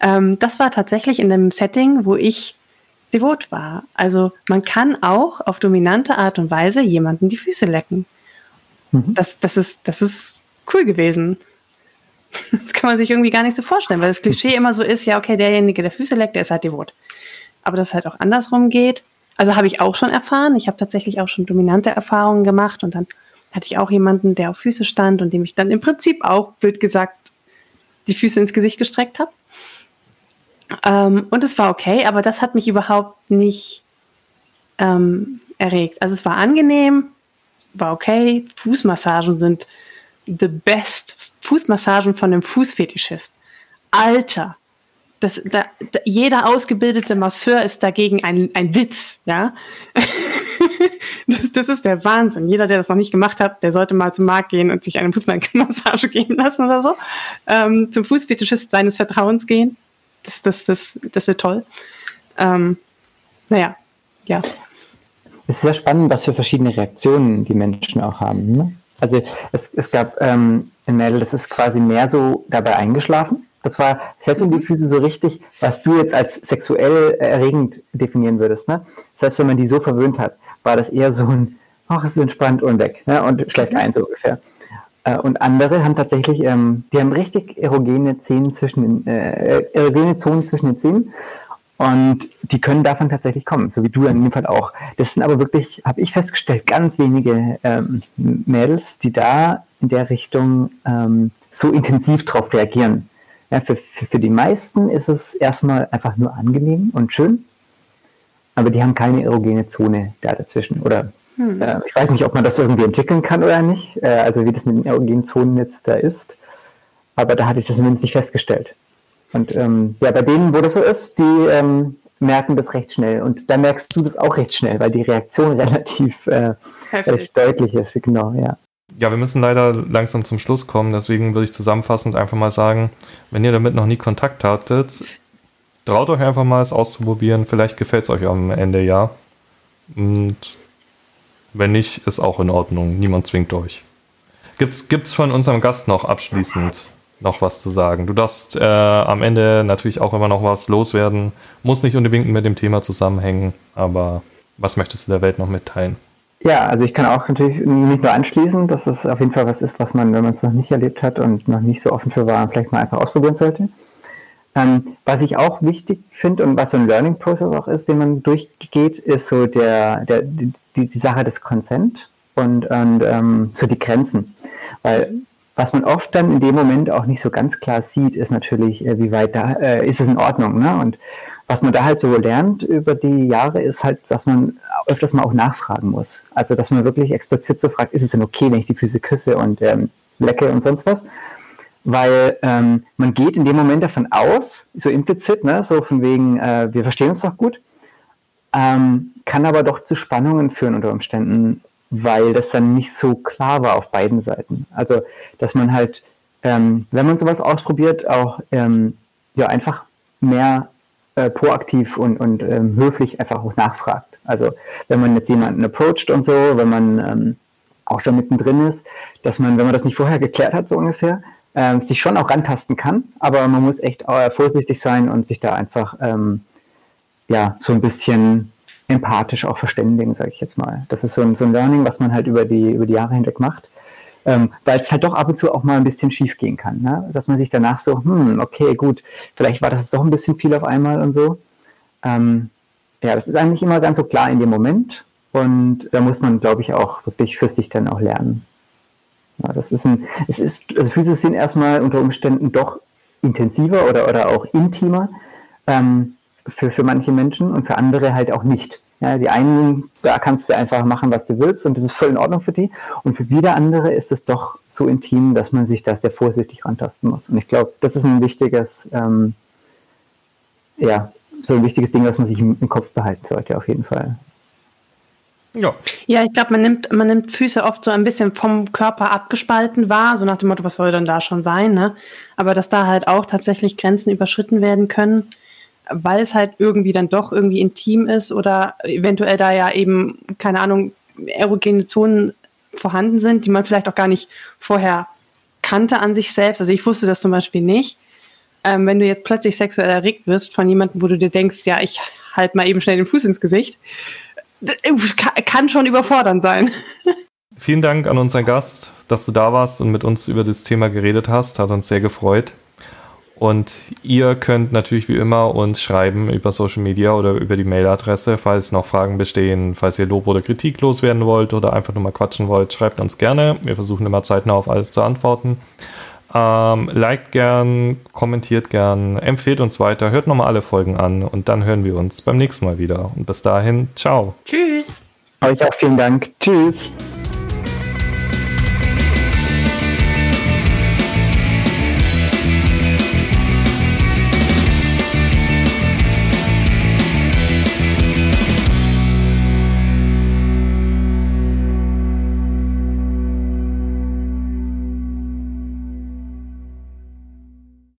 Ähm, das war tatsächlich in einem Setting, wo ich devot war. Also man kann auch auf dominante Art und Weise jemanden die Füße lecken. Mhm. Das, das, ist, das ist cool gewesen. (laughs) Das kann man sich irgendwie gar nicht so vorstellen, weil das Klischee immer so ist, ja, okay, derjenige, der Füße leckt, der ist halt devot. Aber dass es halt auch andersrum geht, also habe ich auch schon erfahren. Ich habe tatsächlich auch schon dominante Erfahrungen gemacht und dann hatte ich auch jemanden, der auf Füße stand und dem ich dann im Prinzip auch, blöd gesagt, die Füße ins Gesicht gestreckt habe. Ähm, und es war okay, aber das hat mich überhaupt nicht ähm, erregt. Also es war angenehm, war okay. Fußmassagen sind the best. Fußmassagen von einem Fußfetischist. Alter, das, da, da, jeder ausgebildete Masseur ist dagegen ein, ein Witz, ja. (laughs) das, das, ist der Wahnsinn. Jeder, der das noch nicht gemacht hat, der sollte mal zum Markt gehen und sich eine Fußmassage (laughs) gehen lassen oder so. Ähm, zum Fußfetischist seines Vertrauens gehen das, das, das, das wird toll. Ähm, naja, ja. Es ist sehr spannend, was für verschiedene Reaktionen die Menschen auch haben. Ne? Also es, es gab ähm, ein Mädel, das ist quasi mehr so dabei eingeschlafen. Das war selbst um die Füße so richtig, was du jetzt als sexuell erregend definieren würdest. Ne? Selbst wenn man die so verwöhnt hat, war das eher so ein, ach, es ist entspannt und weg ne? und schläft mhm. ein so ungefähr. Äh, und andere haben tatsächlich, ähm, die haben richtig erogene Zähne zwischen den, äh, erogene Zonen zwischen den Zähnen. Und die können davon tatsächlich kommen, so wie du in dem Fall auch. Das sind aber wirklich, habe ich festgestellt, ganz wenige ähm, Mädels, die da in der Richtung ähm, so intensiv drauf reagieren. Ja, für, für, für die meisten ist es erstmal einfach nur angenehm und schön, aber die haben keine erogene Zone da dazwischen oder hm. Äh, ich weiß nicht, ob man das irgendwie entwickeln kann oder nicht, äh, also wie das mit den erogenen Zonen jetzt da ist. Aber da hatte ich das zumindest nicht festgestellt. Und ähm, ja, bei denen, wo das so ist, die ähm, merken das recht schnell. Und da merkst du das auch recht schnell, weil die Reaktion (laughs) relativ äh, recht deutlich ist. Genau, ja. Ja, wir müssen leider langsam zum Schluss kommen. Deswegen würde ich zusammenfassend einfach mal sagen, wenn ihr damit noch nie Kontakt hattet, traut euch einfach mal es auszuprobieren. Vielleicht gefällt es euch am Ende ja. Und wenn nicht, ist auch in Ordnung. Niemand zwingt euch. Gibt's, gibt's von unserem Gast noch abschließend noch was zu sagen? Du darfst äh, am Ende natürlich auch immer noch was loswerden. Muss nicht unbedingt mit dem Thema zusammenhängen, aber was möchtest du der Welt noch mitteilen? Ja, also ich kann auch natürlich nicht nur anschließen, dass es auf jeden Fall was ist, was man, wenn man es noch nicht erlebt hat und noch nicht so offen für war, vielleicht mal einfach ausprobieren sollte. Ähm, was ich auch wichtig finde und was so ein Learning Process auch ist, den man durchgeht, ist so der, der, die, die Sache des Consent und, und ähm, so die Grenzen. Weil was man oft dann in dem Moment auch nicht so ganz klar sieht, ist natürlich, äh, wie weit da äh, ist es in Ordnung. Ne? Und was man da halt so lernt über die Jahre, ist halt, dass man öfters mal auch nachfragen muss. Also, dass man wirklich explizit so fragt, ist es denn okay, wenn ich die Füße küsse und ähm, lecke und sonst was? weil ähm, man geht in dem Moment davon aus, so implizit, ne, so von wegen, äh, wir verstehen uns doch gut, ähm, kann aber doch zu Spannungen führen unter Umständen, weil das dann nicht so klar war auf beiden Seiten. Also, dass man halt, ähm, wenn man sowas ausprobiert, auch ähm, ja einfach mehr äh, proaktiv und, und ähm, höflich einfach auch nachfragt. Also, wenn man jetzt jemanden approacht und so, wenn man ähm, auch schon mittendrin ist, dass man, wenn man das nicht vorher geklärt hat, so ungefähr, äh, sich schon auch rantasten kann, aber man muss echt äh, vorsichtig sein und sich da einfach ähm, ja so ein bisschen empathisch auch verständigen, sage ich jetzt mal. Das ist so ein, so ein Learning, was man halt über die, über die Jahre hinweg macht. Ähm, weil es halt doch ab und zu auch mal ein bisschen schief gehen kann. Ne? Dass man sich danach so, hm, okay, gut, vielleicht war das doch ein bisschen viel auf einmal und so. Ähm, ja, das ist eigentlich immer ganz so klar in dem Moment. Und da muss man, glaube ich, auch wirklich für sich dann auch lernen. Ja, das ist ein, es ist, also Füße sind erstmal unter Umständen doch intensiver oder, oder auch intimer ähm, für, für manche Menschen und für andere halt auch nicht. Ja, die einen, da kannst du einfach machen, was du willst und das ist voll in Ordnung für die. Und für wieder andere ist es doch so intim, dass man sich da sehr vorsichtig rantasten muss. Und ich glaube, das ist ein wichtiges, ähm, ja, so ein wichtiges Ding, was man sich im, im Kopf behalten sollte, auf jeden Fall. Ja. Ja, ich glaube, man nimmt, man nimmt Füße oft so ein bisschen vom Körper abgespalten wahr, so nach dem Motto, was soll denn da schon sein, ne? Aber dass da halt auch tatsächlich Grenzen überschritten werden können, weil es halt irgendwie dann doch irgendwie intim ist oder eventuell da ja eben, keine Ahnung, erogene Zonen vorhanden sind, die man vielleicht auch gar nicht vorher kannte an sich selbst. Also ich wusste das zum Beispiel nicht. Ähm, wenn du jetzt plötzlich sexuell erregt wirst von jemandem, wo du dir denkst, ja, ich halt mal eben schnell den Fuß ins Gesicht, kann schon überfordernd sein. (laughs) Vielen Dank an unseren Gast, dass du da warst und mit uns über das Thema geredet hast. Hat uns sehr gefreut. Und ihr könnt natürlich wie immer uns schreiben über Social Media oder über die Mailadresse, falls noch Fragen bestehen, falls ihr Lob oder Kritik loswerden wollt oder einfach nur mal quatschen wollt, schreibt uns gerne. Wir versuchen immer zeitnah auf alles zu antworten. Ähm, liked gern, kommentiert gern, empfehlt uns weiter, hört nochmal alle Folgen an und dann hören wir uns beim nächsten Mal wieder. Und bis dahin, ciao. Tschüss. Euch auch vielen Dank. Tschüss.